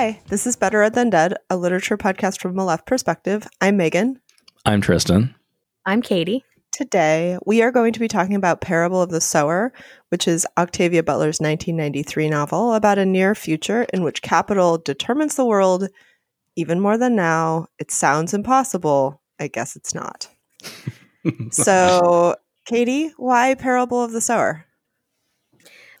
Hi, this is Better Read Than Dead, a literature podcast from a left perspective. I'm Megan. I'm Tristan. I'm Katie. Today, we are going to be talking about Parable of the Sower, which is Octavia Butler's 1993 novel about a near future in which capital determines the world even more than now. It sounds impossible. I guess it's not. so, Katie, why Parable of the Sower?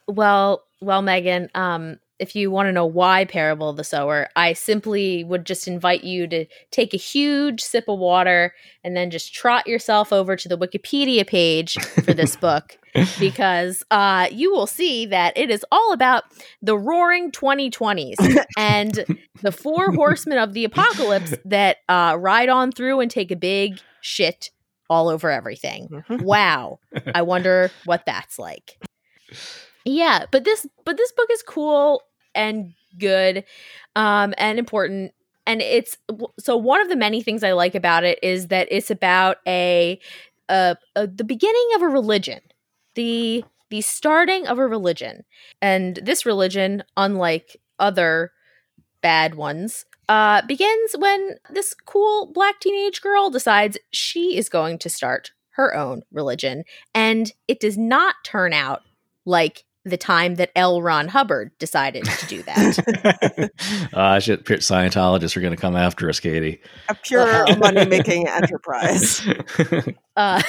Well, well, Megan, um, if you want to know why Parable of the Sower, I simply would just invite you to take a huge sip of water and then just trot yourself over to the Wikipedia page for this book because uh, you will see that it is all about the roaring 2020s and the four horsemen of the apocalypse that uh, ride on through and take a big shit all over everything. Mhm. Wow. I wonder what that's like. Yeah, but this but this book is cool and good um and important and it's so one of the many things I like about it is that it's about a uh, uh the beginning of a religion. The the starting of a religion. And this religion unlike other bad ones uh begins when this cool black teenage girl decides she is going to start her own religion and it does not turn out like the time that L. Ron Hubbard decided to do that. uh, shit, Scientologists are going to come after us, Katie. A pure money making enterprise. uh,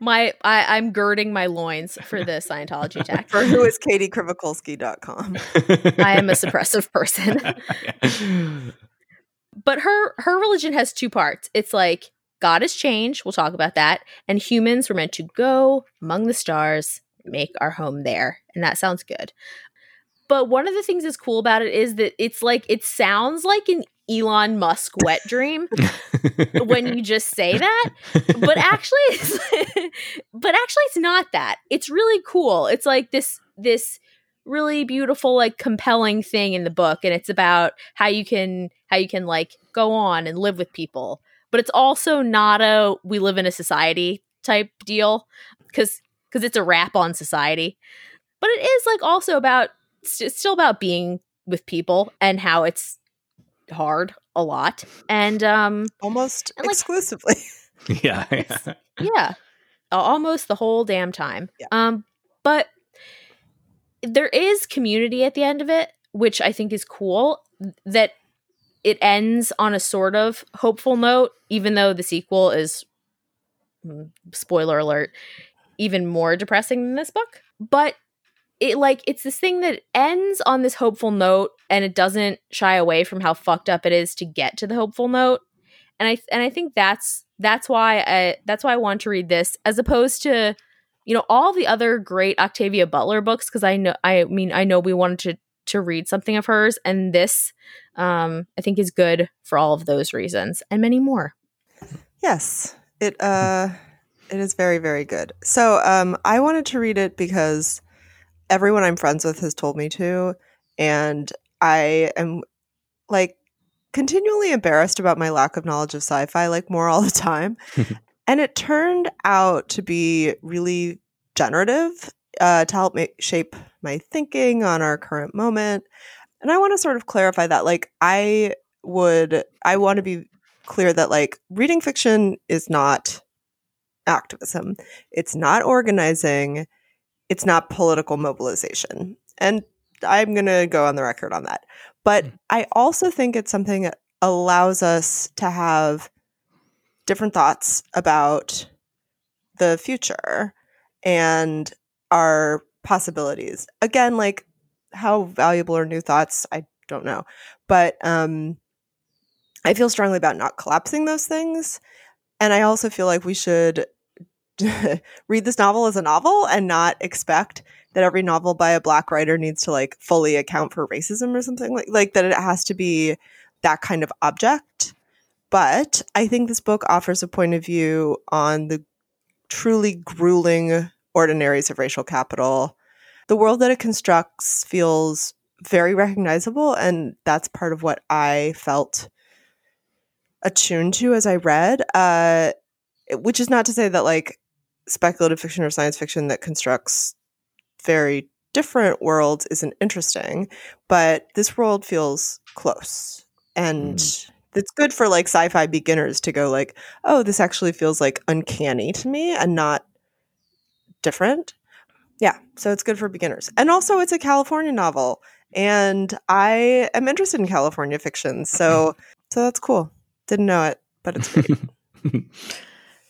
my I, I'm girding my loins for the Scientology attack. For who is katiekrivickolsky.com. I am a suppressive person. but her her religion has two parts. It's like God has changed. We'll talk about that. And humans were meant to go among the stars, make our home there. And that sounds good. But one of the things that's cool about it is that it's like it sounds like an Elon Musk wet dream when you just say that. But actually it's but actually it's not that. It's really cool. It's like this this really beautiful like compelling thing in the book and it's about how you can how you can like go on and live with people but it's also not a we live in a society type deal because because it's a rap on society but it is like also about it's still about being with people and how it's hard a lot and um Almost And, like- exclusively. yeah. It's- yeah almost the whole damn time Yeah. um but there is community at the end of it which i think is cool that it ends on a sort of hopeful note even though the sequel is mm, spoiler alert even more depressing than this book. But it like it's this thing that ends on this hopeful note and it doesn't shy away from how fucked up it is to get to the hopeful note. And i and i think that's that's why i that's why i want to read this as opposed to you know all the other great octavia butler books because i know i mean i know we wanted to to read something of hers and this um i think is good for all of those reasons and many more. Yes, it uh, it is very very good. So um, I wanted to read it because everyone I'm friends with has told me to, and I am like continually embarrassed about my lack of knowledge of sci-fi, like more all the time. and it turned out to be really generative uh, to help me shape my thinking on our current moment. And I want to sort of clarify that, like, I would, I want to be clear that like reading fiction is not activism. It's not organizing. It's not political mobilization. And I'm going to go on the record on that. But I also think it's something that allows us to have different thoughts about the future and our possibilities. Again, like how valuable are new thoughts? I don't know. But um I feel strongly about not collapsing those things. And I also feel like we should read this novel as a novel and not expect that every novel by a black writer needs to like fully account for racism or something like like that it has to be that kind of object. But I think this book offers a point of view on the truly grueling ordinaries of racial capital. The world that it constructs feels very recognizable and that's part of what I felt attuned to as I read. Uh, which is not to say that like speculative fiction or science fiction that constructs very different worlds isn't interesting, but this world feels close. And mm. it's good for like sci-fi beginners to go like, "Oh, this actually feels like uncanny to me and not different." Yeah, so it's good for beginners. And also it's a California novel and I am interested in California fiction. So so that's cool. Didn't know it, but it's great.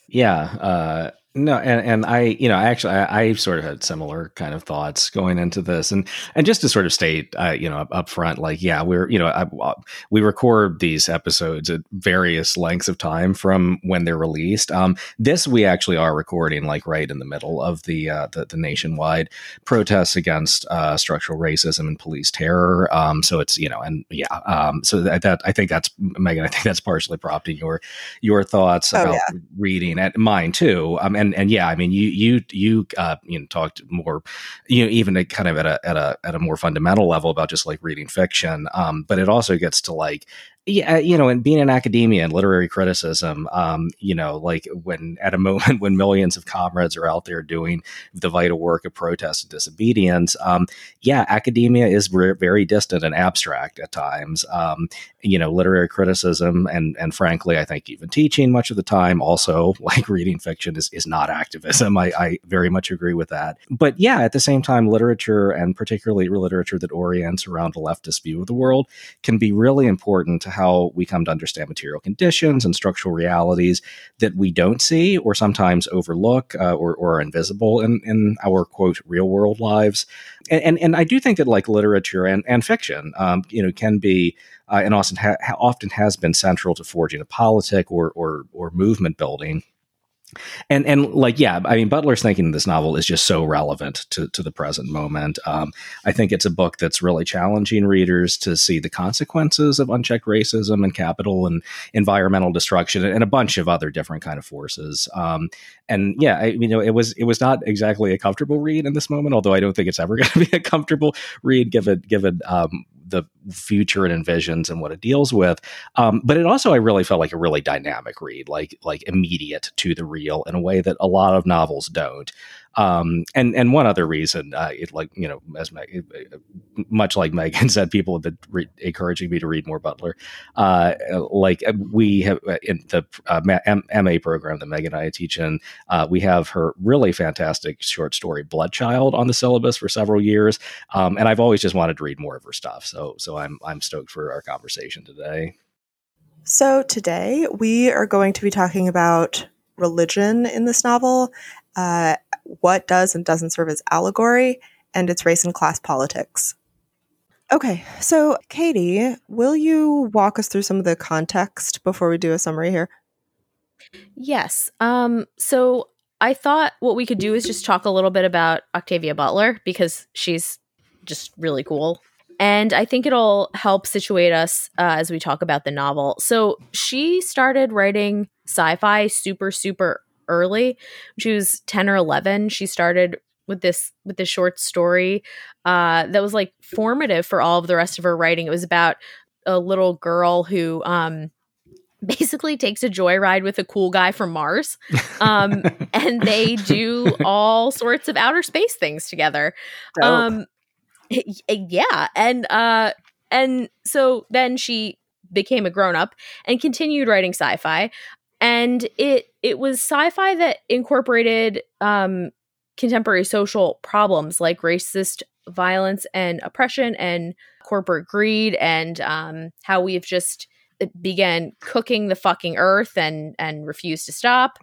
yeah, uh no, and, and I, you know, actually, I, I, sort of had similar kind of thoughts going into this, and and just to sort of state, uh, you know, up, up, front, like, yeah, we're, you know, I, uh, we record these episodes at various lengths of time from when they're released. Um, this we actually are recording like right in the middle of the uh, the, the, nationwide protests against uh, structural racism and police terror. Um, so it's you know, and yeah, um, so that, that I think that's Megan. I think that's partially prompting your your thoughts oh, about yeah. reading, and mine too. Um, and and and yeah, I mean, you you you uh, you know talked more, you know, even kind of at a at a at a more fundamental level about just like reading fiction. Um, but it also gets to like yeah, you know, and being in academia and literary criticism, um, you know, like when at a moment when millions of comrades are out there doing the vital work of protest and disobedience, um, yeah, academia is re- very distant and abstract at times. Um, you know, literary criticism and and frankly, I think even teaching much of the time, also like reading fiction is is not activism. I, I very much agree with that. But yeah, at the same time, literature and particularly literature that orients around a leftist view of the world can be really important to how we come to understand material conditions and structural realities that we don't see or sometimes overlook uh, or, or, are invisible in, in our quote real world lives. And, and, and I do think that like literature and, and fiction, um, you know, can be uh, and often ha- often has been central to forging a politic or or, or movement building and and like yeah i mean butler's thinking in this novel is just so relevant to, to the present moment. Um, i think it's a book that's really challenging readers to see the consequences of unchecked racism and capital and environmental destruction and a bunch of other different kind of forces. Um, and yeah I, you know it was it was not exactly a comfortable read in this moment although i don't think it's ever going to be a comfortable read given given um, the future it envisions and what it deals with. Um, but it also, I really felt like a really dynamic read, like like immediate to the real in a way that a lot of novels don't. Um, and and one other reason, uh, it like you know, as much like Megan said, people have been re- encouraging me to read more Butler. Uh, like uh, we have uh, in the uh, MA program that Megan and I teach in, uh, we have her really fantastic short story Bloodchild on the syllabus for several years, um, and I've always just wanted to read more of her stuff. So so I'm I'm stoked for our conversation today. So today we are going to be talking about religion in this novel uh, what does and doesn't serve as allegory, and its race and class politics. Okay, so Katie, will you walk us through some of the context before we do a summary here? Yes. Um, so I thought what we could do is just talk a little bit about Octavia Butler because she's just really cool. And I think it'll help situate us uh, as we talk about the novel. So she started writing sci fi super, super early. She was 10 or 11. She started with this with this short story uh, that was like formative for all of the rest of her writing. It was about a little girl who um, basically takes a joyride with a cool guy from Mars. Um, and they do all sorts of outer space things together. Dope. Um, yeah. And uh, and so then she became a grown up and continued writing sci-fi and it it was sci-fi that incorporated um, contemporary social problems like racist violence and oppression and corporate greed and um, how we've just began cooking the fucking earth and and refused to stop.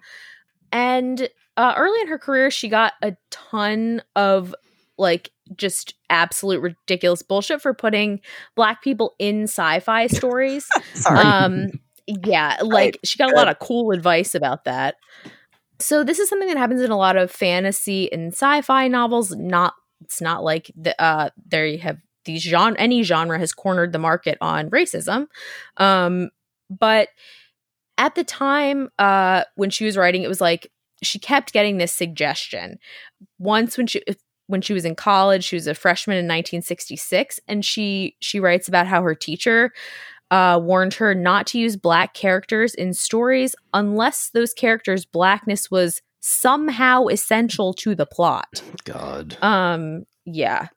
And uh, early in her career, she got a ton of like just absolute ridiculous bullshit for putting black people in sci-fi stories. Sorry. Um, yeah, like she got a lot of cool advice about that. So this is something that happens in a lot of fantasy and sci-fi novels. Not it's not like the uh there you have these genre any genre has cornered the market on racism. Um but at the time uh when she was writing it was like she kept getting this suggestion. Once when she when she was in college, she was a freshman in 1966 and she she writes about how her teacher uh, warned her not to use black characters in stories unless those characters' blackness was somehow essential to the plot. God. Um, yeah.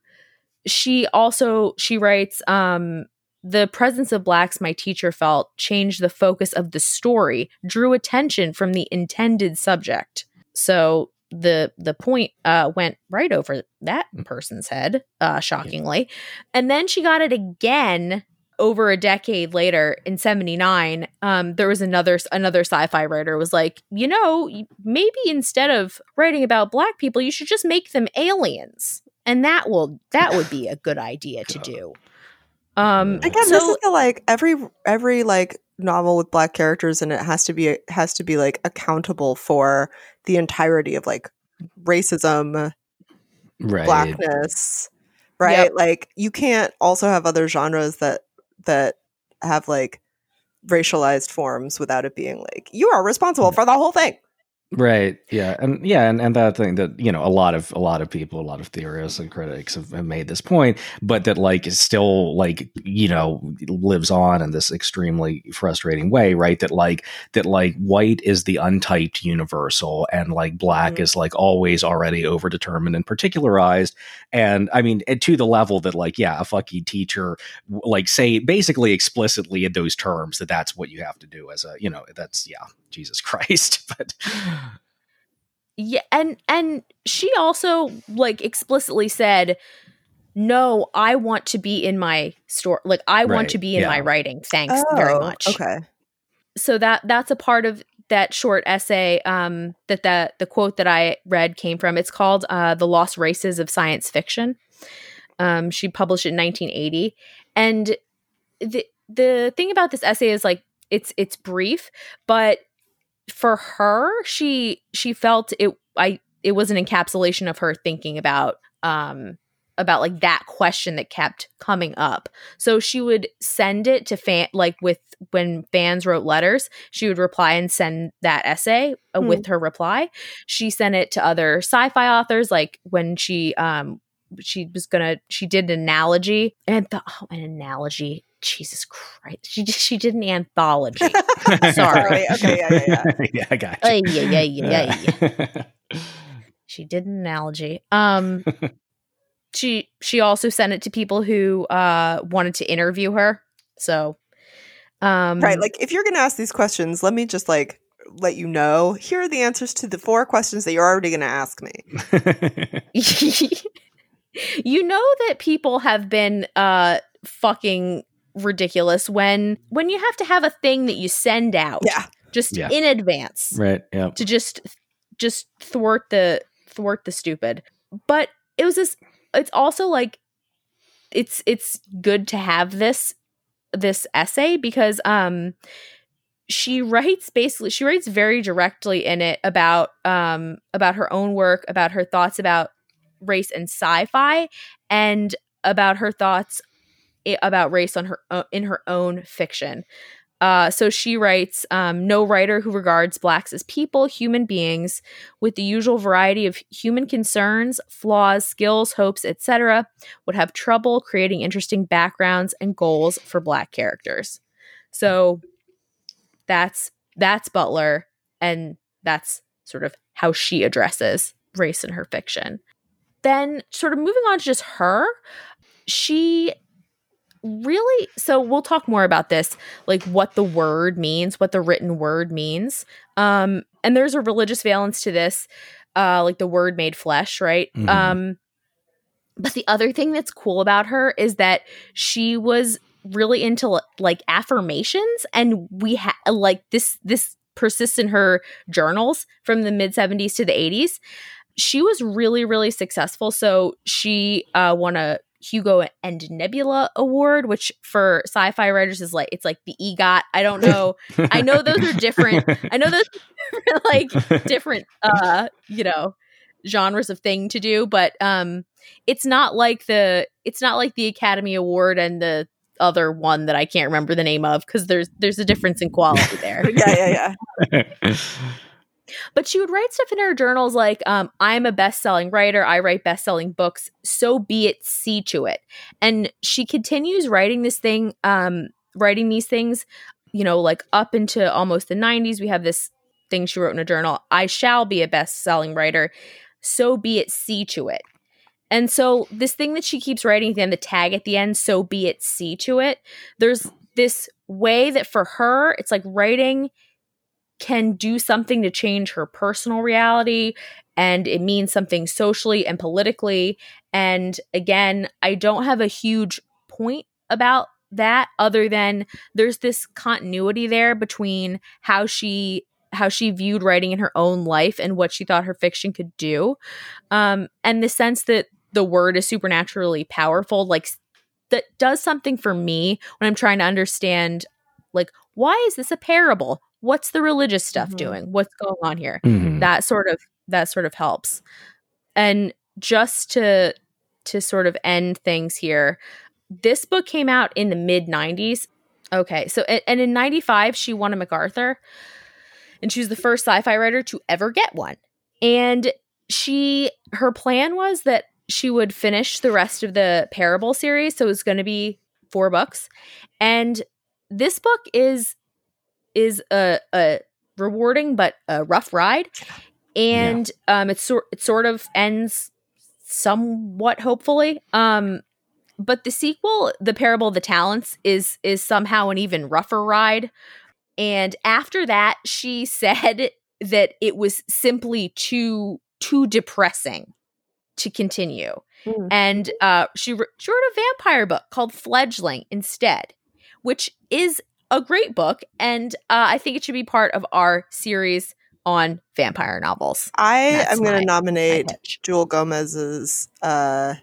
She also she writes, um, the presence of blacks my teacher felt changed the focus of the story, drew attention from the intended subject. So the the point uh went right over that person's head, uh shockingly. And then she got it again over a decade later in 79 um there was another another sci-fi writer was like you know maybe instead of writing about black people you should just make them aliens. And that will that would be a good idea to do. Um Again, this is the like every every like novel with black characters and it has to be has to be like accountable for the entirety of like racism, Right. blackness, right? Like you can't also have other genres that that have like racialized forms without it being like you are responsible for the whole thing. Right. Yeah. And yeah, and, and that thing that, you know, a lot of a lot of people, a lot of theorists and critics have, have made this point, but that like is still like, you know, lives on in this extremely frustrating way, right? That like that like white is the untyped universal and like black Mhm. is like always already overdetermined and particularized. And I mean, and to the level that like, yeah, a fucking teacher like say basically explicitly in those terms that that's what you have to do as a, you know, that's yeah, Jesus Christ. But yeah and and she also like explicitly said no i want to be in my store like i want to be in my writing. Thanks very Oh, much. Okay. so that that's a part of that short essay um that the the quote that i read came from. It's called uh the lost races of science fiction. Um she published it in 1980 and the the thing about this essay is like it's it's brief but for her she she felt it i it was an encapsulation of her thinking about um about like that question that kept coming up so she would send it to fan like with when fans wrote letters she would reply and send that essay uh, Hmm. with her reply she sent it to other sci-fi authors like when she um she was gonna she did an analogy and oh an analogy jesus christ she just she did an anthology Sorry. Okay, yeah, yeah, yeah. yeah, I got you. Ay, yeah, yeah, yeah, yeah. she did an analogy um she she also sent it to people who uh wanted to interview her so um right. Like if you're gonna ask these questions, let me just like let you know. Here are the answers to the four questions that you're already gonna ask me. you know that people have been uh fucking ridiculous when when you have to have a thing that you send out Yeah. just Yeah. in advance right. Yeah. to just just thwart the thwart the stupid but it was this it's also like it's it's good to have this this essay because um she writes basically she writes very directly in it about um about her own work about her thoughts about race and sci-fi and about her thoughts i- about race on her o- in her own fiction. Uh, so she writes um, no writer who regards blacks as people human beings with the usual variety of human concerns flaws skills hopes etc would have trouble creating interesting backgrounds and goals for black characters. So that's that's butler and that's sort of how she addresses race in her fiction. Then sort of moving on to just her she really so we'll talk more about this like what the word means what the written word means. Um and there's a religious valence to this uh like the word made flesh right? Mhm. um but the other thing that's cool about her is that she was really into like affirmations and we had like this this persists in her journals from the mid 70s to the 80s she was really really successful. So she uh won a hugo and nebula award which for sci-fi writers is like it's like the egot. I don't know. I know those are different. I know those are like different uh you know genres of thing to do but um it's not like the it's not like the academy award and the other one that i can't remember the name of because there's there's a difference in quality there. Yeah, yeah, yeah. But she would write stuff in her journals like um, i'm a best-selling writer i write best-selling books so be it see to it and she continues writing this thing um, writing these things you know like up into almost the 90s we have this thing she wrote in a journal. I shall be a best-selling writer. So be it. See to it. And so this thing that she keeps writing at the end, the tag at the end, so be it. See to it. There's this way that for her, it's like writing can do something to change her personal reality and it means something socially and politically. And again, I don't have a huge point about that other than there's this continuity there between how she how she viewed writing in her own life and what she thought her fiction could do um and the sense that the word is supernaturally powerful like that does something for me when i'm trying to understand like why is this a parable what's the religious stuff mm-hmm. doing what's going on here mm-hmm. that sort of that sort of helps and just to to sort of end things here this book came out in the mid 90s. Okay, so and in 95 she won a MacArthur and she was the first sci-fi writer to ever get one. And she her plan was that she would finish the rest of the Parable series, so it was going to be four books. And this book is is a, a rewarding but a rough ride. And yeah. um it's sort it sort of ends somewhat hopefully. Um but the sequel, The Parable of the Talents, is is somehow an even rougher ride. And after that, she said that it was simply too too depressing to continue. Mm. And uh, she, re- she wrote a vampire book called Fledgling instead, which is a great book, and uh, I think it should be part of our series on vampire novels. I am going to nominate Jewelle Gomez's uh,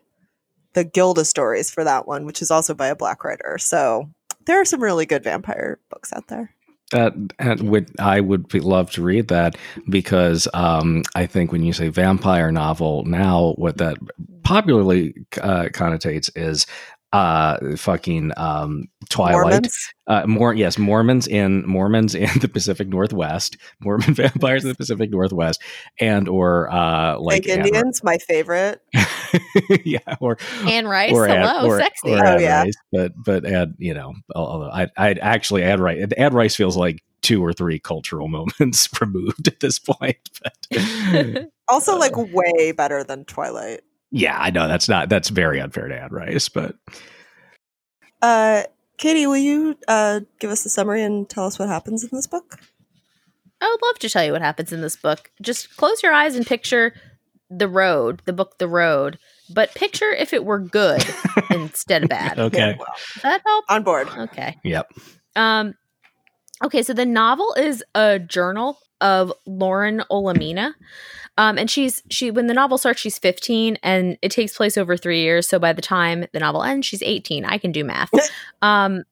the Gilda stories for that one, which is also by a black writer. So there are some really good vampire books out there. That and would I would be, love to read that because um, I think when you say vampire novel now, what that popularly uh, connotates is uh fucking um twilight. Mormons? uh more yes mormons in mormons in the pacific northwest mormon vampires in the pacific northwest and or uh like indians my favorite. Yeah or Anne Rice or hello or, sexy. or oh yeah. Rice, but but add you know although i i'd actually Anne Rice Anne Rice feels like two or three cultural moments removed at this point but also like way better than twilight yeah, I know that's not that's very unfair to Anne Rice, but uh, Katie, will you uh, give us a summary and tell us what happens in this book? I would love to tell you what happens in this book. Just close your eyes and picture the road, the book, The Road, but picture if it were good instead of bad. Okay, well, that help on board. Okay. Yep. Um. Okay, so the novel is a journal of Lauren Olamina. Um, and she's she when the novel starts, she's 15, and it takes place over three years. So by the time the novel ends, she's 18. I can do math. um,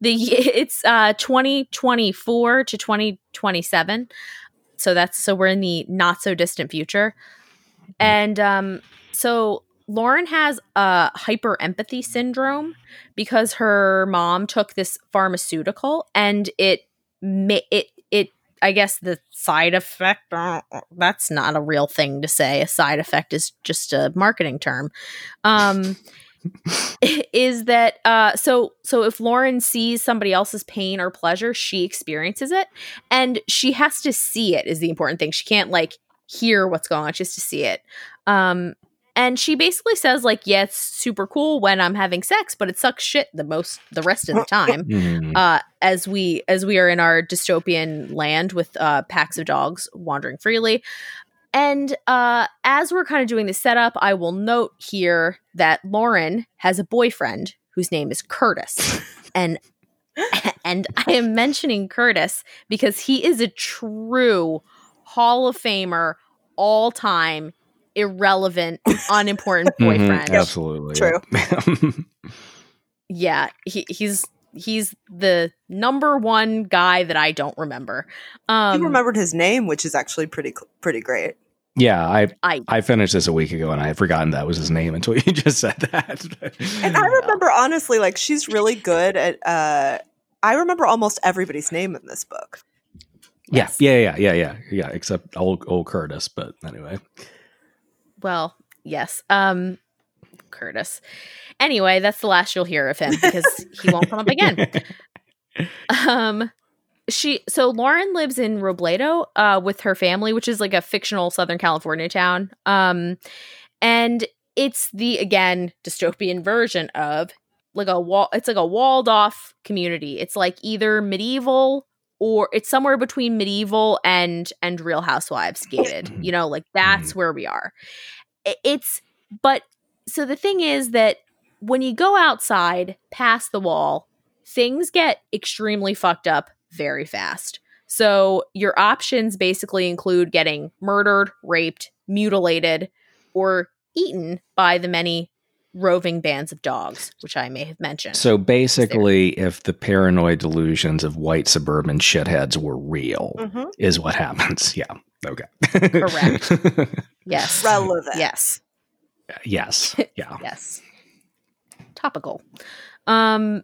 the it's uh 2024 to 2027. So that's so we're in the not so distant future, and um, so Lauren has a hyper empathy syndrome because her mom took this pharmaceutical and it it it I guess the side effect uh, that's not a real thing to say. A side effect is just a marketing term. Um is that uh so so if Lauren sees somebody else's pain or pleasure, she experiences it and she has to see it is the important thing. She can't like hear what's going on, she just to see it. Um and she basically says like yeah it's super cool when i'm having sex but it sucks shit the most the rest of the time mm-hmm. uh, as we as we are in our dystopian land with uh, packs of dogs wandering freely. And uh, as we're kind of doing the setup i will note here that lauren has a boyfriend whose name is curtis. And and i am mentioning curtis because he is a true hall of famer all time irrelevant, unimportant mm-hmm. boyfriend. Mm-hmm, absolutely. True. yeah, he, he's he's the number one guy that I don't remember. Um, you remembered his name, which is actually pretty pretty great. Yeah, I, I I finished this a week ago and I had forgotten that was his name until you just said that. and I remember honestly, like she's really good at. uh I remember almost everybody's name in this book. Yes. Yeah, yeah, yeah, yeah, yeah. Except old old Curtis, but anyway well, yes. Um Curtis. Anyway, that's the last you'll hear of him because he won't come up again. Um she so Lauren lives in Robledo uh, with her family, which is like a fictional Southern California town. Um, and it's the again dystopian version of like a wall. It's like a walled off community. It's like either medieval or it's somewhere between medieval and and Real Housewives gated. Mm-hmm. you know, like that's mm-hmm. where we are. It's but so the thing is that when you go outside past the wall, things get extremely fucked up very fast. So your options basically include getting murdered, raped, mutilated, or eaten by the many roving bands of dogs, which I may have mentioned. So basically, if the paranoid delusions of white suburban shitheads were real, Mhm. is what happens. Yeah. Okay. Correct. yes. Relevant. Yes. yes. Yeah. Yes. Topical. Um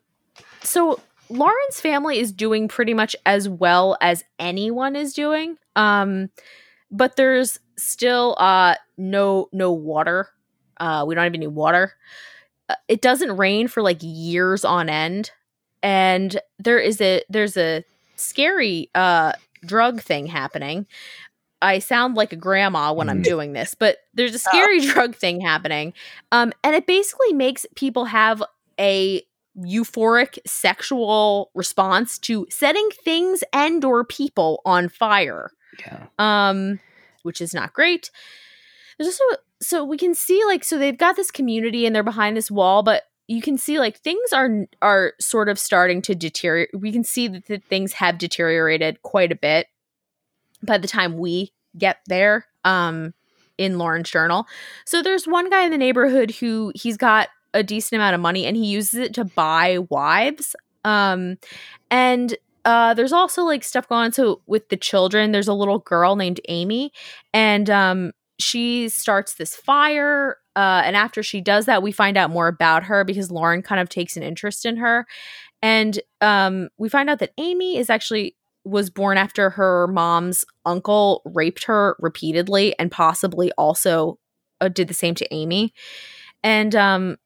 so Lauren's family is doing pretty much as well as anyone is doing. Um but there's still uh no no water. Uh we don't have any water. Uh, it doesn't rain for like years on end and there is a there's a scary uh drug thing happening. I sound like a grandma when I'm Mm. doing this, but there's a scary drug thing happening. Um, and it basically makes people have a euphoric sexual response to setting things and or people on fire Yeah. um which is not great there's also so we can see like so they've got this community and they're behind this wall but you can see like things are are sort of starting to deteriorate we can see that the things have deteriorated quite a bit by the time we get there um in Lauren's journal. So there's one guy in the neighborhood who he's got a decent amount of money and he uses it to buy wives um and uh there's also like stuff going on. So with the children there's a little girl named amy and um she starts this fire uh and after she does that we find out more about her because lauren kind of takes an interest in her. And um we find out that amy is actually was born after her mom's uncle raped her repeatedly and possibly also uh, did the same to amy. And um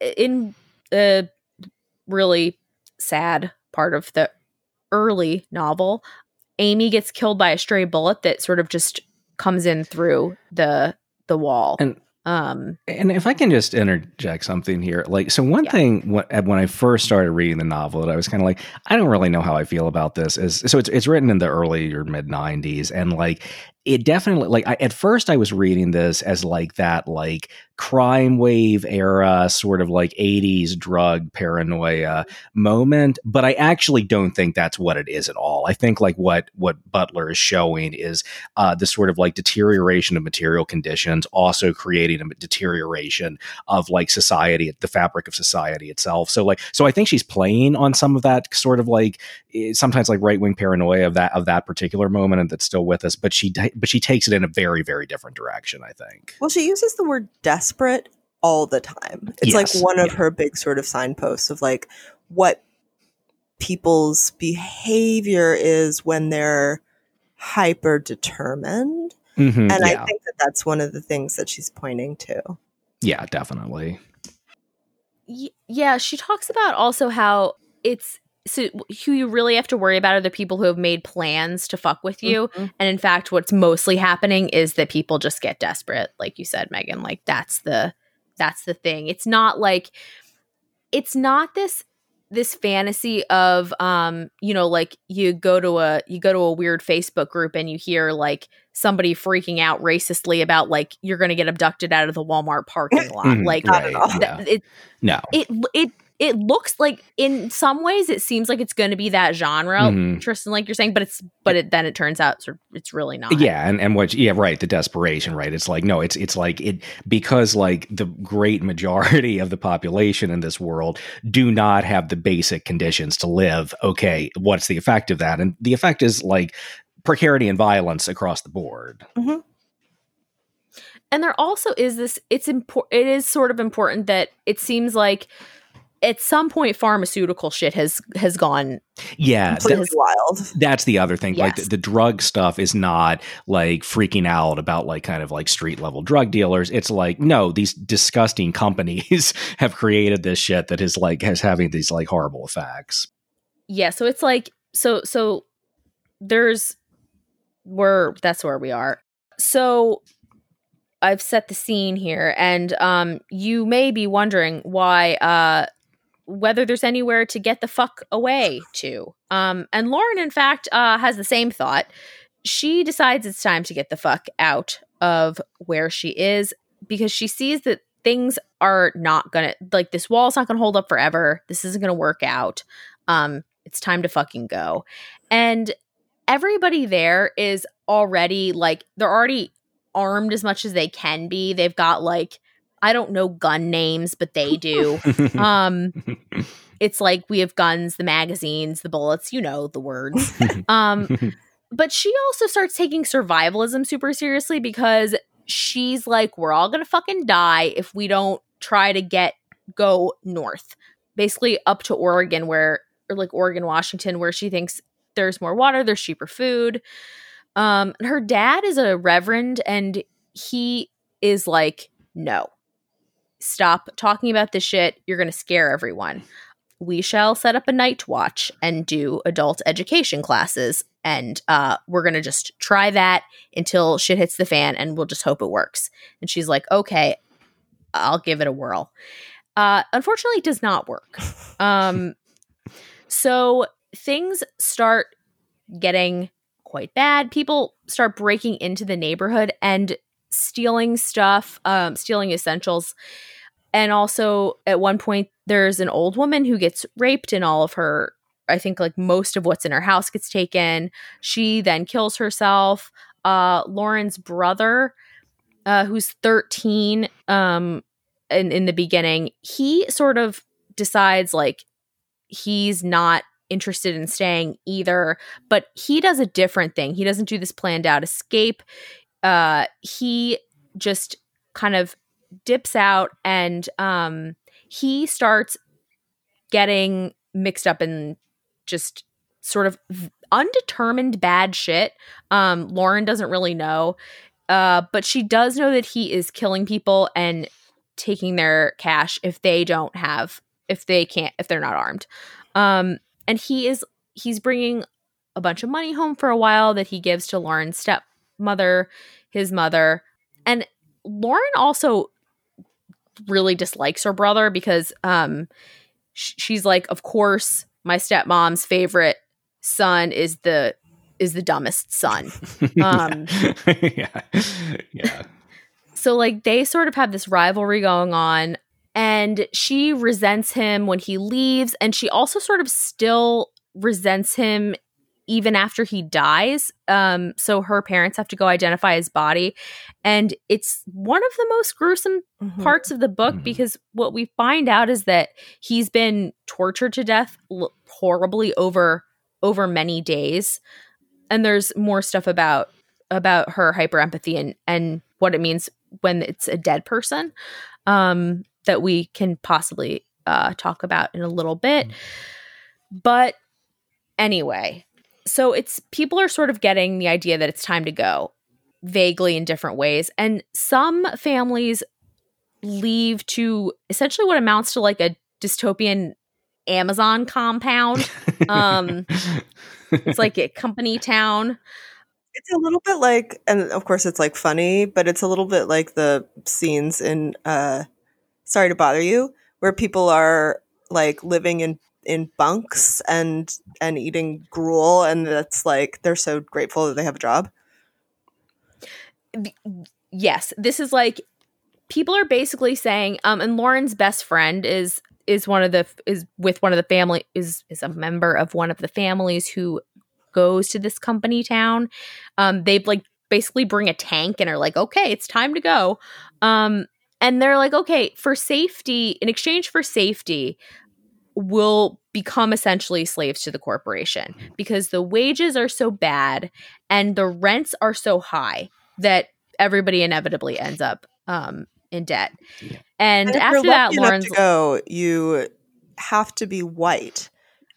in a really sad part of the early novel, Amy gets killed by a stray bullet that sort of just comes in through the the wall. And um And if I can just interject something here, like, so one Yeah. thing when, when I first started reading the novel that I was kind of like, I don't really know how I feel about this is so it's, it's written in the early or mid 90s. And like, it definitely, like, I, at first I was reading this as like that, like, crime wave era, sort of like 80s drug paranoia moment. But I actually don't think that's what it is at all. I think like what, what Butler is showing is uh, the sort of like deterioration of material conditions, also creating a deterioration of like society, the fabric of society itself. So like, so I think she's playing on some of that sort of like eh, sometimes like right wing paranoia of that of that particular moment, and that's still with us. But she but she takes it in a very very different direction. I think. Well, she uses the word desperate all the time. It's Yes, like one of yeah. her big sort of signposts of like what people's behavior is when they're hyper determined. Mhm, And yeah, I think that that's one of the things that she's pointing to. yeah, definitely. y- yeah, she talks about also how it's so who you really have to worry about are the people who have made plans to fuck with you. Mhm. And in fact, what's mostly happening is that people just get desperate, like you said, Megan. Like that's the that's the thing. It's not like it's not this this fantasy of um you know like you go to a you go to a weird facebook group and you hear like somebody freaking out racistly about like you're going to get abducted out of the walmart parking lot Mhm, like Not at right, all. yeah. it No. it it it looks like in some ways it seems like it's going to be that genre Mhm. tristan like you're saying but it's but it then it turns out sort it's really not Yeah, and and what yeah, right, the desperation, right? It's like no, it's it's like it because like the great majority of the population in this world do not have the basic conditions to live. Okay, what's the effect of that? And the effect is like precarity and violence across the board. and there also is this it's important it is sort of important that it seems like at some point pharmaceutical shit has has gone Yeah, Completely that- wild. that's the other thing. Like the, the drug stuff is not like freaking out about like kind of like street level drug dealers. It's like no, these disgusting companies have created this shit that is like has having these like horrible effects. yeah so it's like so so there's we're that's where we are. So I've set the scene here, and um, you may be wondering why, uh, whether there's anywhere to get the fuck away to. Um, and Lauren, in fact, uh, has the same thought. She decides it's time to get the fuck out of where she is because she sees that things are not gonna like this wall's not gonna hold up forever. This isn't gonna work out. Um, it's time to fucking go. And everybody there is already like they're already armed as much as they can be. They've got like I don't know gun names, but they do. um it's like we have guns, the magazines, the bullets, you know, the words. Um but she also starts taking survivalism super seriously because she's like we're all going to fucking die if we don't try to get go north. Basically up to Oregon where or like Oregon, Washington where she thinks there's more water, there's cheaper food. Um, her dad is a reverend, and he is like, no, stop talking about this shit. You're going to scare everyone. We shall set up a night watch and do adult education classes. And uh, we're going to just try that until shit hits the fan and we'll just hope it works. And she's like, okay, I'll give it a whirl. Uh, unfortunately, it does not work. Um, so things start getting quite bad. People start breaking into the neighborhood and stealing stuff, um, stealing essentials. And also, at one point, there's an old woman who gets raped, and all of her, I think, like most of what's in her house gets taken. She then kills herself. Uh, Lauren's brother, uh, who's 13, um, in, in the beginning, he sort of decides like he's not interested in staying either, but he does a different thing. He doesn't do this planned out escape. Uh, he just kind of dips out and um, he starts getting mixed up in just sort of undetermined bad shit. Um, Lauren doesn't really know, uh, but she does know that he is killing people and taking their cash if they don't have if they can't if they're not armed. Um, and he is he's bringing a bunch of money home for a while that he gives to Lauren's stepmother, his mother, and Lauren also really dislikes her brother because um sh- she's like of course my stepmom's favorite son is the is the dumbest son. Um yeah. Yeah. So like they sort of have this rivalry going on and she resents him when he leaves and she also sort of still resents him even after he dies um so her parents have to go identify his body and it's one of the most gruesome mm-hmm. parts of the book mm-hmm. because what we find out is that he's been tortured to death l- horribly over over many days and there's more stuff about about her hyper empathy and and what it means when it's a dead person um that we can possibly uh, talk about in a little bit. Mm-hmm. But anyway, so it's people are sort of getting the idea that it's time to go vaguely in different ways. And some families leave to essentially what amounts to like a dystopian Amazon compound. Um, it's like a company town. It's a little bit like, and of course it's like funny, but it's a little bit like the scenes in uh, sorry to bother you, where people are like living in in bunks and and eating gruel and that's like they're so grateful that they have a job. Yes, this is like people are basically saying um and Lauren's best friend is is one of the is with one of the family is is a member of one of the families who goes to this company town. Um they like basically bring a tank and are like, "Okay, it's time to go." Um and they're like, okay, for safety, in exchange for safety, we'll become essentially slaves to the corporation because the wages are so bad and the rents are so high that everybody inevitably ends up um, in debt. Yeah. And, and after that, Lauren's to go, you have to be white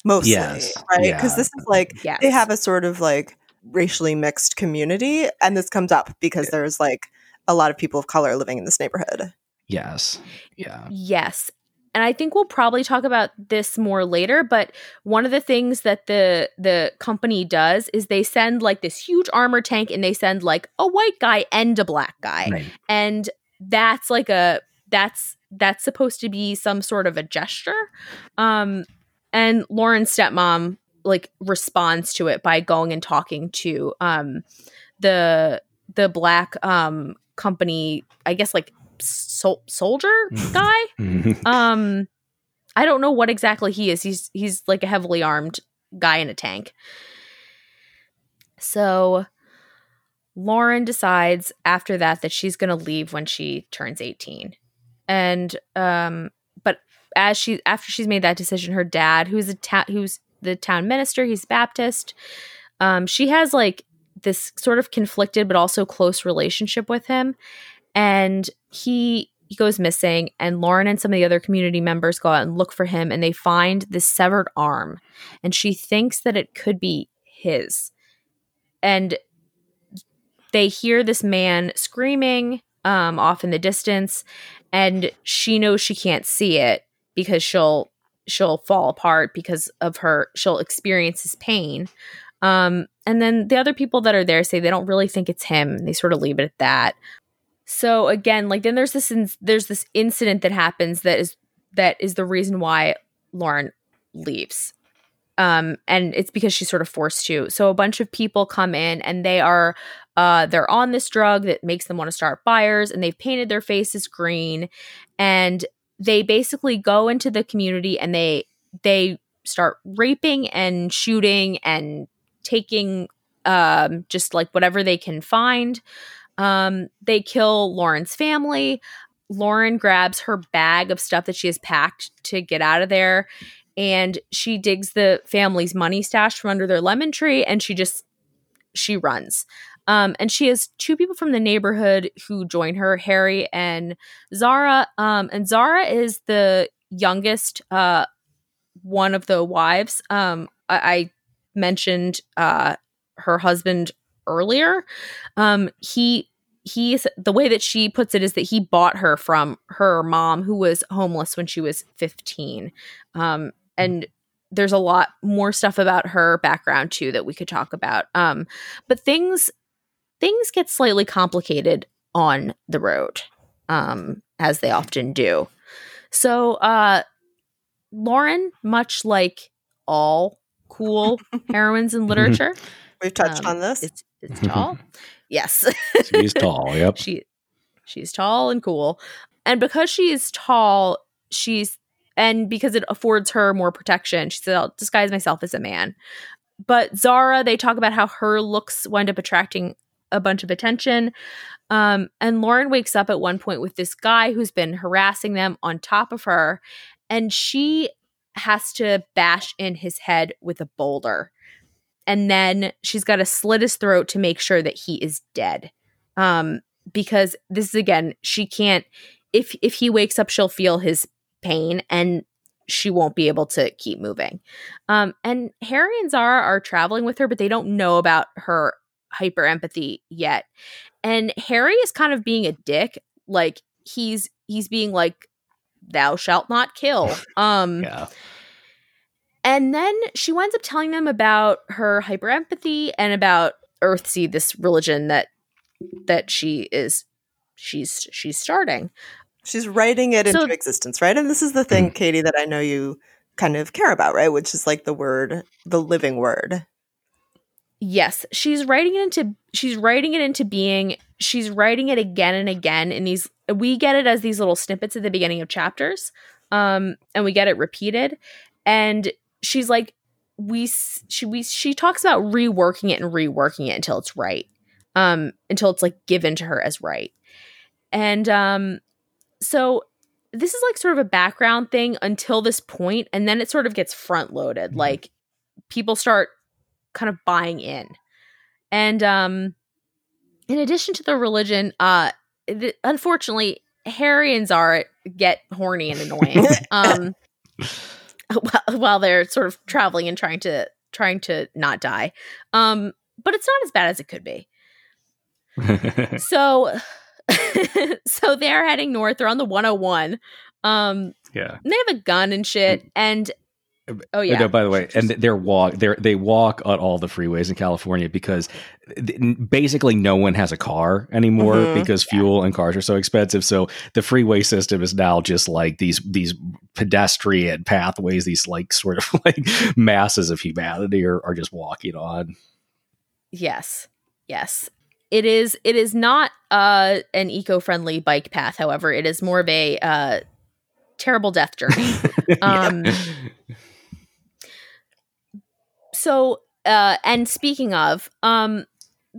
mostly, yes. right? Because yeah. this is like yes. they have a sort of like racially mixed community, and this comes up because there's like a lot of people of color living in this neighborhood. Yes. Yeah. Yes. And I think we'll probably talk about this more later, but one of the things that the the company does is they send like this huge armor tank and they send like a white guy and a black guy. Right. And that's like a that's that's supposed to be some sort of a gesture. Um and Lauren's stepmom like responds to it by going and talking to um the the black um company, I guess like sol- soldier Mhm. guy? Mhm. um i don't know what exactly he is. He's he's like a heavily armed guy in a tank. So lauren decides after that that she's going to leave when she turns 18 and um but as she after she's made that decision her dad who's a ta- who's the town minister he's baptist um she has like this sort of conflicted but also close relationship with him and he he goes missing and lauren and some of the other community members go out and look for him and they find this severed arm and she thinks that it could be his. And they hear this man screaming um, off in the distance and she knows she can't see it because she'll she'll fall apart because of her she'll experience his pain. Um, and then the other people that are there say they don't really think it's him. They sort of leave it at that so again like then there's this in- there's this incident that happens that is that is the reason why lauren leaves. Um and it's because she's sort of forced to. So a bunch of people come in and they are uh they're on this drug that makes them want to start fires and they've painted their faces green. And they basically go into the community and they they start raping and shooting and taking um just like whatever they can find um, they kill Lauren's family. Lauren grabs her bag of stuff that she has packed to get out of there, and she digs the family's money stash from under their lemon tree, and she just she runs. Um, and she has two people from the neighborhood who join her, Harry and Zahra. Um, and Zahra is the youngest uh, one of the wives. Um, I, I mentioned uh, her husband earlier. Um he he's the way that she puts it is that he bought her from her mom who was homeless when she was 15 um and there's a lot more stuff about her background too that we could talk about. Um but things things get slightly complicated on the road um as they often do. So uh lauren much like all cool heroines in literature We've touched um, on this. It's, it's tall. yes. She's tall. Yep. she she's tall and cool. And because she's tall, she's and because it affords her more protection, she said, I'll disguise myself as a man. But Zahra, they talk about how her looks wind up attracting a bunch of attention. Um, and Lauren wakes up at one point with this guy who's been harassing them on top of her, and she has to bash in his head with a boulder and then she's got to slit his throat to make sure that he is dead. Um because this is again she can't if if he wakes up she'll feel his pain and she won't be able to keep moving. Um and harry and zahra are traveling with her but they don't know about her hyper empathy yet. And harry is kind of being a dick like he's he's being like thou shalt not kill. Um Yeah. And then she winds up telling them about her hyper empathy and about Earthseed, this religion that that she is she's she's starting. She's writing it So- into existence, right? And this is the thing, Katie, that I know you kind of care about, right? Which is like the word, the living word. Yes, she's writing it into she's writing it into being. She's writing it again and again in these we get it as these little snippets at the beginning of chapters. Um and we get it repeated and she's like we she we she talks about reworking it and reworking it until it's right. Um until it's like given to her as right. And um so this is like sort of a background thing until this point and then it sort of gets front loaded Mhm. like people start kind of buying in and um in addition to the religion uh th- unfortunately harry and zahra get horny and annoying um while, while they're sort of traveling and trying to trying to not die. Um but it's not as bad as it could be. So so they're heading north. They're on the 101 Um, yeah. they have a gun and shit, and oh yeah. No, by the way, and they're walk they they walk on all the freeways in California because th- basically no one has a car anymore Mhm. because fuel and cars are so expensive. So the freeway system is now just like these these pedestrian pathways, these like sort of like masses of humanity are, are just walking on. Yes. Yes. It is it is not uh an eco-friendly bike path, however. It is more of a uh terrible death journey. um so uh and speaking of, um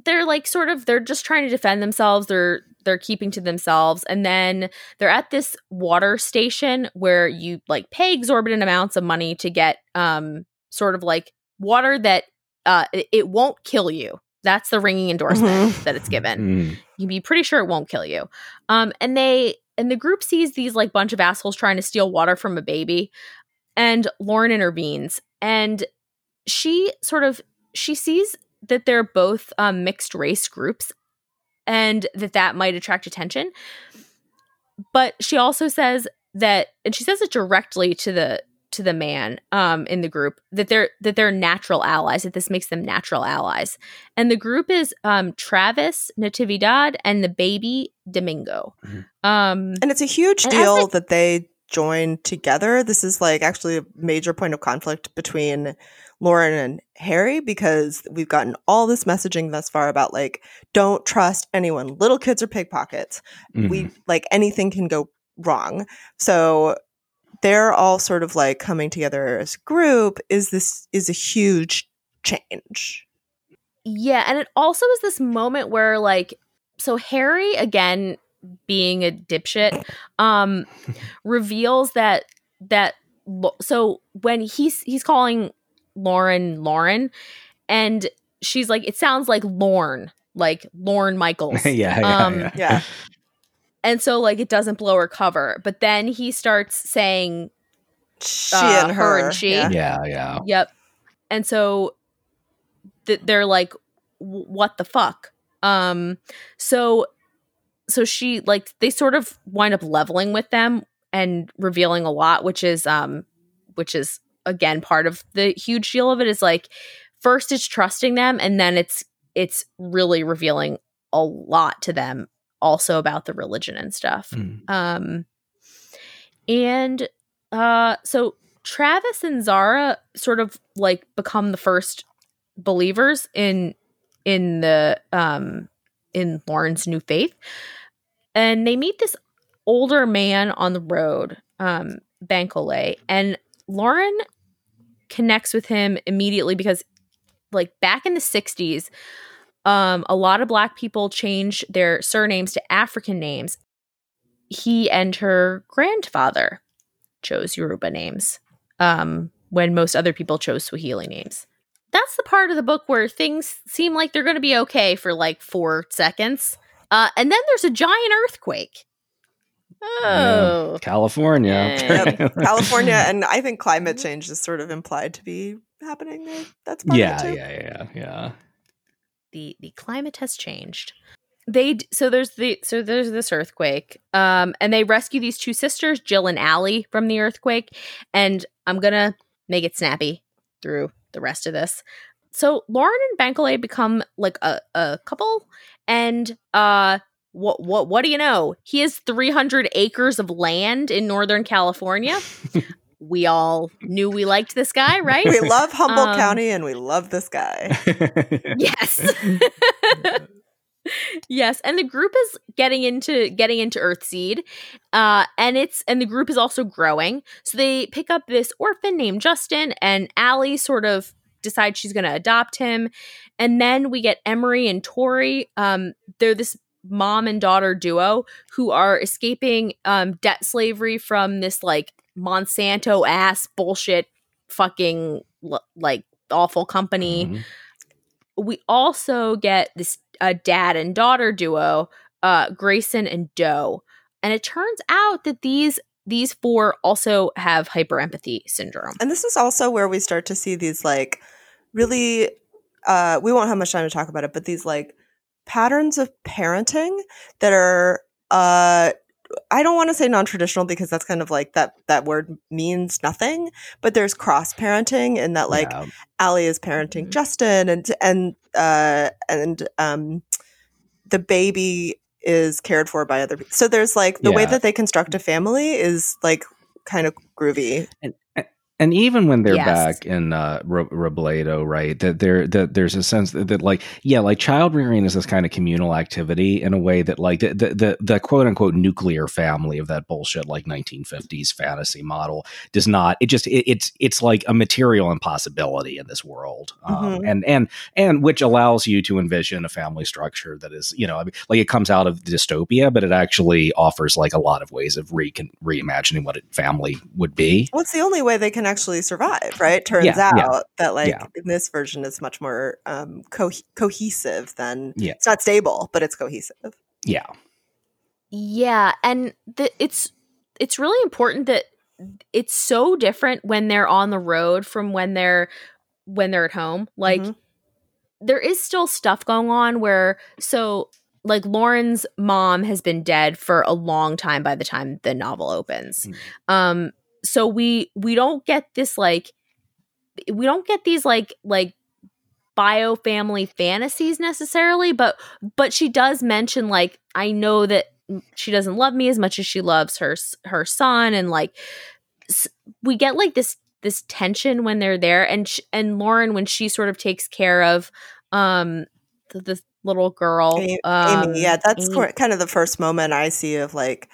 they're like sort of they're just trying to defend themselves. They're they're keeping to themselves and then they're at this water station where you like pay exorbitant amounts of money to get um sort of like water that uh it, it won't kill you. That's the ringing endorsement that it's given Mm. you can be pretty sure it won't kill you. Um, and they and the group sees these like bunch of assholes trying to steal water from a baby, and Lauren intervenes, and she sort of she sees that they're both um, mixed race groups, and that that might attract attention. But she also says that, and she says it directly to the to the man um, in the group that they're that they're natural allies. That this makes them natural allies. And the group is um, Travis Natividad and the baby Domingo. Mhm. Um, And it's a huge deal they- that they join together. This is like actually a major point of conflict between Lauren and Harry because we've gotten all this messaging thus far about like don't trust anyone. Little kids are pickpockets. Mhm. We like anything can go wrong. So they're all sort of like coming together as a group is this is a huge change. yeah, and it also is this moment where like so Harry again being a dipshit um reveals that that so when he's he's calling Lauren Lauren and she's like it sounds like Lorne like Lorne Michaels yeah, yeah, Um, yeah. Yeah. and so like it doesn't blow her cover but then he starts saying She Uh, and her her. and she. Yeah. yeah, yeah. Yep. And so th- they're like, what the fuck? Um, so, so she like they sort of wind up leveling with them and revealing a lot, which is um, which is again part of the huge deal of it is like first it's trusting them and then it's it's really revealing a lot to them also about the religion and stuff. Mm. Um, and uh, so Travis and Zahra sort of like become the first believers in in the um in Lauren's new faith, and they meet this older man on the road, um, Bankole, and Lauren connects with him immediately because, like, back in the '60s. Um, a lot of black people changed their surnames to African names he and her grandfather chose Yoruba names um, when most other people chose Swahili names. That's the part of the book where things seem like they're going to be okay for like four seconds. Uh, and then there's a giant earthquake. Oh. California. Yep. California and I think climate change is sort of implied to be happening there. That's part yeah, of it too. yeah, yeah, yeah. the the climate has changed. They so there's the so there's this earthquake, um, and they rescue these two sisters, Jill and Allie, from the earthquake. And I'm gonna make it snappy through the rest of this. So Lauren and Bankole become like a, a couple, and uh, what what what do you know? He has 300 acres of land in Northern California. we all knew we liked this guy, right? We love Humboldt Um, County and we love this guy. yes yes and the group is getting into getting into earthseed uh and it's and the group is also growing so they pick up this orphan named justin and Allie sort of decides she's going to adopt him and then we get emery and tori um they're this mom and daughter duo who are escaping um debt slavery from this like monsanto ass bullshit fucking like awful company Mhm. we also get this uh, dad and daughter duo, uh, Grayson and Doe, and it turns out that these these four also have hyperempathy syndrome. And this is also where we start to see these like really uh we won't have much time to talk about it, but these like patterns of parenting that are uh I don't want to say non-traditional because that's kind of like that that word means nothing, but there's cross parenting in that like Yeah. Allie is parenting Mhm. Justin and and uh and um the baby is cared for by other people. So there's like the way that they construct a family is like kind of groovy. and even when they're Yes. back in uh, Ro- Robledo, right? That there, that there's a sense that, that, like, yeah, like child rearing is this kind of communal activity in a way that, like, the the, the, the quote unquote nuclear family of that bullshit, like 1950s fantasy model, does not. It just it, it's it's like a material impossibility in this world, um, Mhm. and and and which allows you to envision a family structure that is, you know, I mean, like it comes out of dystopia, but it actually offers like a lot of ways of re- reimagining what a family would be. Well, it's the only way they can actually survive, right? Turns Yeah, out yeah. that like Yeah. in this version is much more um co- cohesive than Yeah. it's not stable, but it's cohesive. Yeah. Yeah, and the, it's it's really important that it's so different when they're on the road from when they're when they're at home. Like Mhm. there is still stuff going on where so like Lauren's mom has been dead for a long time by the time the novel opens. Mm. Um so we we don't get this like we don't get these like like bio family fantasies necessarily but but she does mention like I know that she doesn't love me as much as she loves her her son and like s- we get like this this tension when they're there and sh- and Lauren when she sort of takes care of um the, the little girl A- um, Amy, yeah, that's Amy. kind of the first moment I see of like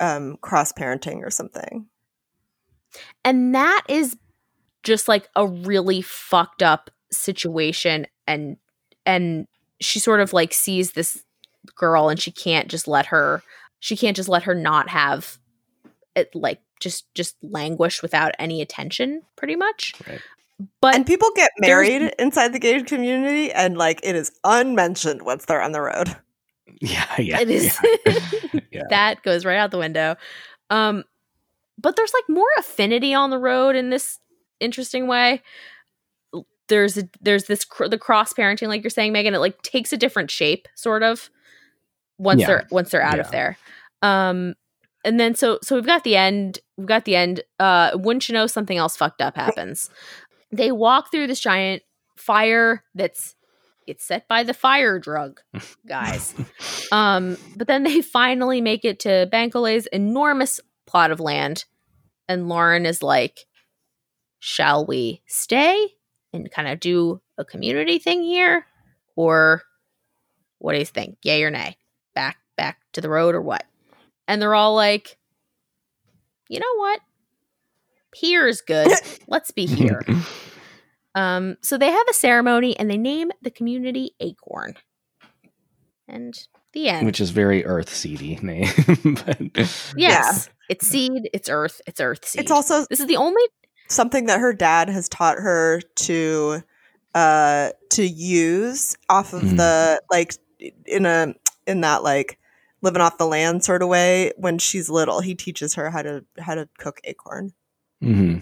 um cross parenting or something. And that is just like a really fucked up situation and and she sort of like sees this girl and she can't just let her she can't just let her not have it like just just languish without any attention pretty much Right. but and people get married inside the gay community and like it is unmentioned once they're on the road. Yeah. Yeah. it is Yeah. Yeah. that goes right out the window um but there's like more affinity on the road in this interesting way. There's a, there's this cr- the cross parenting like you're saying megan it like takes a different shape sort of once Yeah. they're once they're out of there. Um and then so so we've got the end we've got the end uh wouldn't you know something else fucked up happens. They walk through this giant fire that's it's set by the fire drug guys. Um, but then they finally make it to Bankole's enormous plot of land, and Lauren is like, "Shall we stay and kind of do a community thing here, or what do you think? Yay or nay? Back back to the road or what?" And they're all like, "You know what? Here is good. Let's be here." Um, so they have a ceremony and they name the community Acorn. And the end. Which is very earth seedy name. but, yes. It's seed, it's earth, it's earth seed. It's also this is the only something that her dad has taught her to uh to use off of Mhm. the like in a in that like living off the land sort of way when she's little he teaches her how to how to cook acorn mm-hmm.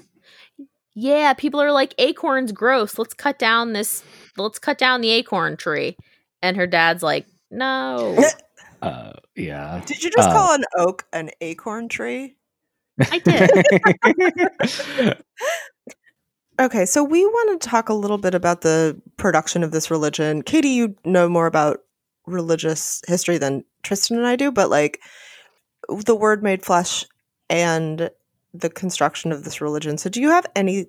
Yeah, people are like acorns gross. Let's cut down this let's cut down the acorn tree. And her dad's like, "No." Uh, yeah. did you just Uh, call an oak an acorn tree I did. okay so we want to talk a little bit about the production of this religion katie you know more about religious history than tristan and i do but like the word made flesh and the construction of this religion so do you have any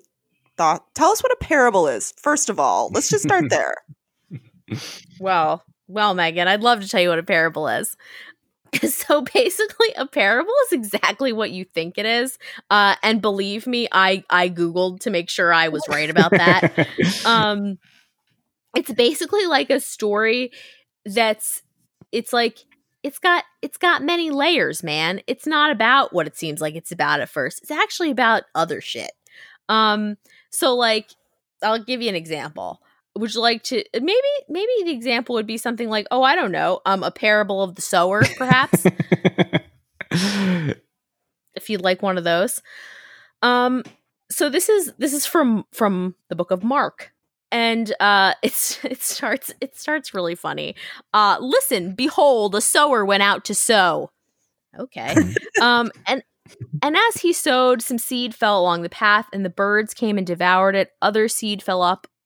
thought tell us what a parable is first of all let's just start there well, well, Megan, I'd love to tell you what a parable is. So basically, a parable is exactly what you think it is. Uh, and believe me, I I googled to make sure I was right about that. um it's basically like a story that's it's like it's got it's got many layers man it's not about what it seems like it's about at first it's actually about other shit um so like i'll give you an example would you like to maybe maybe the example would be something like oh i don't know um a parable of the sower perhaps if you'd like one of those. Um so this is this is from from the book of Mark. And uh it's it starts it starts really funny. Uh listen, behold, a sower went out to sow. Okay. um, and and as he sowed, some seed fell along the path, and the birds came and devoured it. Other seed fell up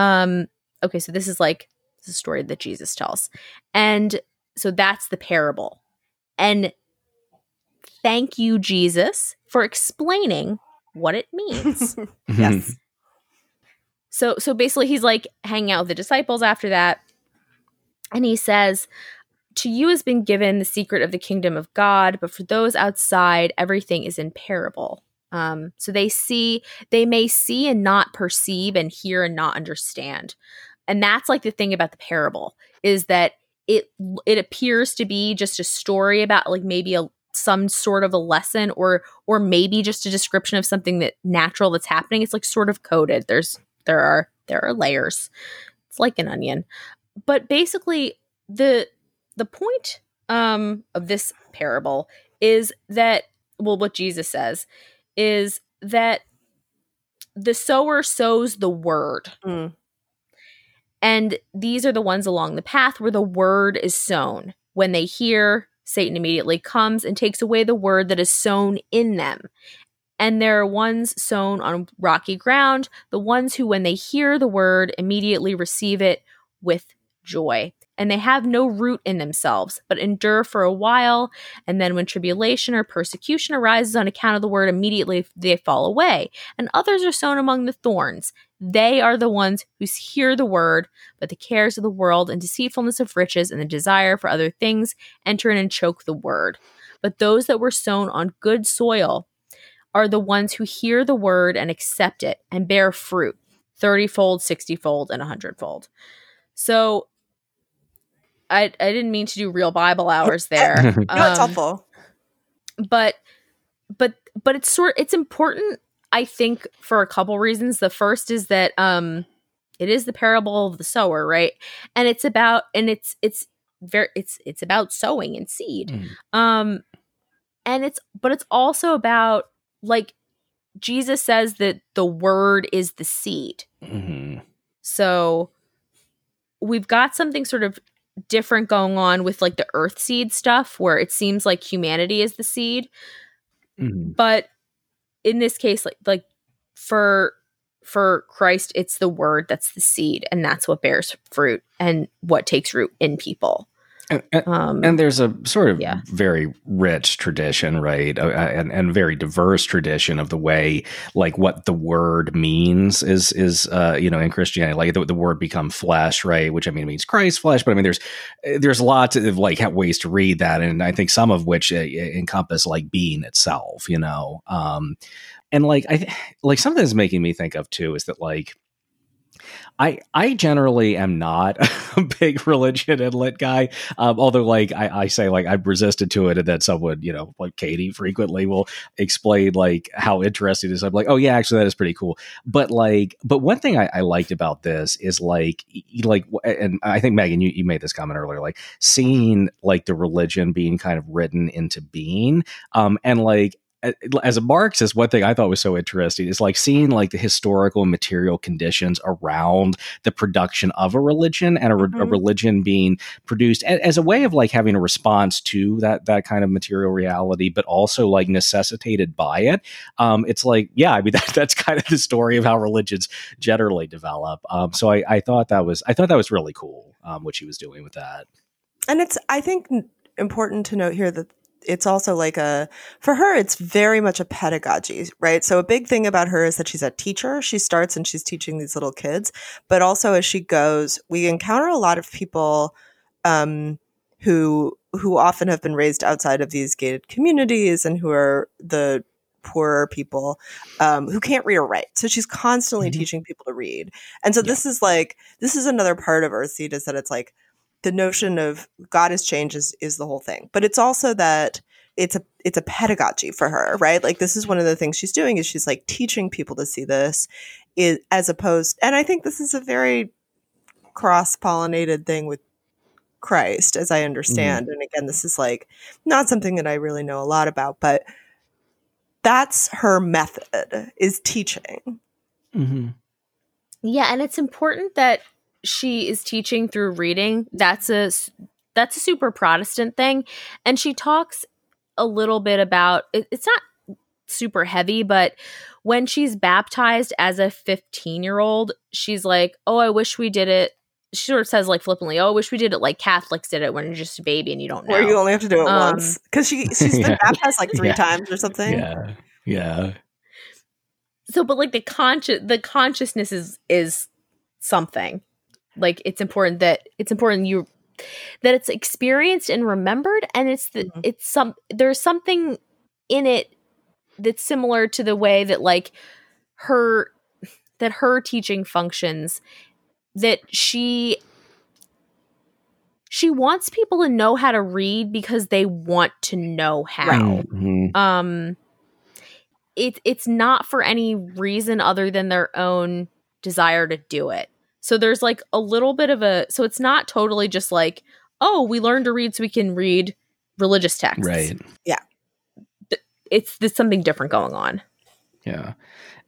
Um, okay, so this is like the story that Jesus tells. And so that's the parable. And thank you, Jesus, for explaining what it means. yes. So so basically he's like hanging out with the disciples after that. And he says, To you has been given the secret of the kingdom of God, but for those outside, everything is in parable. Um, so they see, they may see and not perceive, and hear and not understand. And that's like the thing about the parable is that it it appears to be just a story about like maybe a some sort of a lesson or or maybe just a description of something that natural that's happening. It's like sort of coded. There's there are there are layers. It's like an onion. But basically the the point um of this parable is that well what jesus says is that the sower sows the word Mm. and these are the ones along the path where the word is sown when they hear satan immediately comes and takes away the word that is sown in them and there are ones sown on rocky ground, the ones who, when they hear the word, immediately receive it with joy. And they have no root in themselves, but endure for a while. And then, when tribulation or persecution arises on account of the word, immediately they fall away. And others are sown among the thorns. They are the ones who hear the word, but the cares of the world and deceitfulness of riches and the desire for other things enter in and choke the word. But those that were sown on good soil, are the ones who hear the word and accept it and bear fruit 30 fold, 60 fold, and 100 fold. So I, I didn't mean to do real Bible hours there. No, it's Um, helpful. but but but it's sort it's important i think for a couple reasons the first is that um it is the parable of the sower right and it's about and it's it's very it's it's about sowing and seed Mm. um and it's but it's also about like jesus says that the word is the seed Mhm. so we've got something sort of different going on with like the earth seed stuff where it seems like humanity is the seed Mhm. but in this case like like for for Christ it's the word that's the seed and that's what bears fruit and what takes root in people And, and, um and there's a sort of Yeah. very rich tradition, right, uh, and and very diverse tradition of the way like what the word means is is uh, you know in Christianity, like the, the word become flesh, right? Which I mean means Christ flesh, but I mean there's there's lots of like ways to read that, and I think some of which uh, encompass like being itself, you know, um, and like I th- like something that's making me think of too is that like. I I generally am not a big religion and lit guy. Um, although, like I, I say, like I've resisted to it, and then someone, you know, like Katie, frequently will explain like how interesting it is. I'm like, oh yeah, actually, that is pretty cool. But like, but one thing I, I liked about this is like, like, and I think Megan, you, you made this comment earlier, like seeing like the religion being kind of written into being, um, and like as a Marxist, one thing I thought was so interesting is like seeing like the historical and material conditions around the production of a religion and a, re- a religion being produced a- as a way of like having a response to that that kind of material reality, but also like necessitated by it. Um, it's like, yeah, I mean that, that's kind of the story of how religions generally develop. Um, so I, I thought that was I thought that was really cool um, what she was doing with that. And it's, I think, important to note here that it's also like a, for her, it's very much a pedagogy, right? So a big thing about her is that she's a teacher. She starts and she's teaching these little kids, but also as she goes, we encounter a lot of people, um, who, who often have been raised outside of these gated communities and who are the poorer people um, who can't read or write. So she's constantly Mhm. teaching people to read. And so Yeah. this is like this is another part of Earthseed is that it's like the notion of God has changed is, is the whole thing. But it's also that it's a it's a pedagogy for her, right? Like this is one of the things she's doing is she's like teaching people to see this is as opposed and I think this is a very cross-pollinated thing with Christ as I understand. Mm. And again, this is like not something that I really know a lot about, but that's her method is teaching. Mm-hmm. Yeah, and it's important that she is teaching through reading. That's a that's a super Protestant thing, and she talks a little bit about it, it's not super heavy, but when she's baptized as a 15 year old, she's like, "Oh, I wish we did it." She sort of says like flippantly, "Oh, I wish we did it like Catholics did it when you're just a baby and you don't know." Or you only have to do it um, once because she she's been yeah. baptized like three yeah. times or something. Yeah, yeah. So, but like the conscious the consciousness is is something. Like it's important that it's important you that it's experienced and remembered and it's the mm-hmm. it's some there's something in it that's similar to the way that like her that her teaching functions that she she wants people to know how to read because they want to know how mm-hmm. um it, it's not for any reason other than their own desire to do it so there's like a little bit of a so it's not totally just like, oh, we learn to read so we can read religious texts. Right. Yeah. It's there's something different going on. Yeah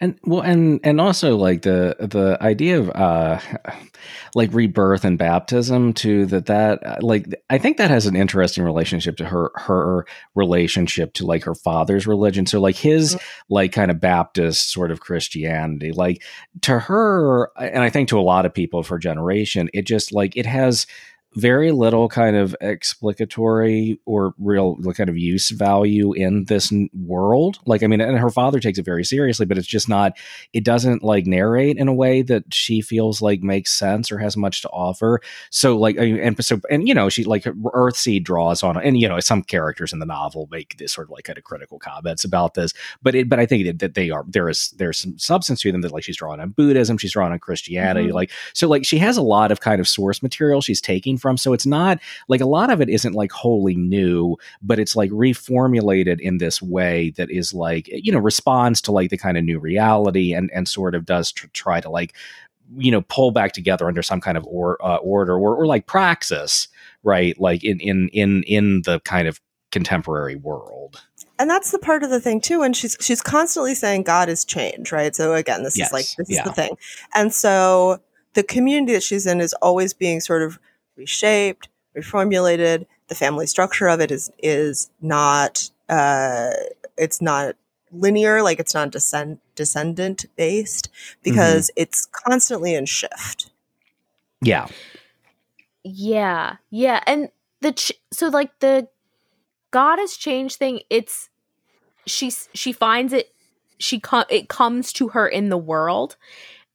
and well and and also like the the idea of uh like rebirth and baptism to that that uh, like i think that has an interesting relationship to her her relationship to like her father's religion so like his mm-hmm. like kind of baptist sort of christianity like to her and i think to a lot of people of her generation it just like it has very little kind of explicatory or real kind of use value in this world. Like, I mean, and her father takes it very seriously, but it's just not, it doesn't like narrate in a way that she feels like makes sense or has much to offer. So, like, and so, and you know, she like Earthseed draws on, and you know, some characters in the novel make this sort of like kind of critical comments about this, but it, but I think that they are, there is, there's some substance to them that like she's drawing on Buddhism, she's drawing on Christianity. Mm-hmm. Like, so like she has a lot of kind of source material she's taking from. So it's not like a lot of it isn't like wholly new, but it's like reformulated in this way that is like, you know, responds to like the kind of new reality and, and sort of does tr- try to like, you know, pull back together under some kind of or, uh, order or, or like praxis, right? Like in, in, in, in the kind of contemporary world and that's the part of the thing too and she's she's constantly saying god is change right so again this yes. is like this yeah. is the thing and so the community that she's in is always being sort of reshaped, reformulated. The family structure of it is is not uh, it's not linear, like it's not descend descendant based because mm-hmm. it's constantly in shift. Yeah. Yeah. Yeah, and the ch- so like the goddess change thing, it's she she finds it she com- it comes to her in the world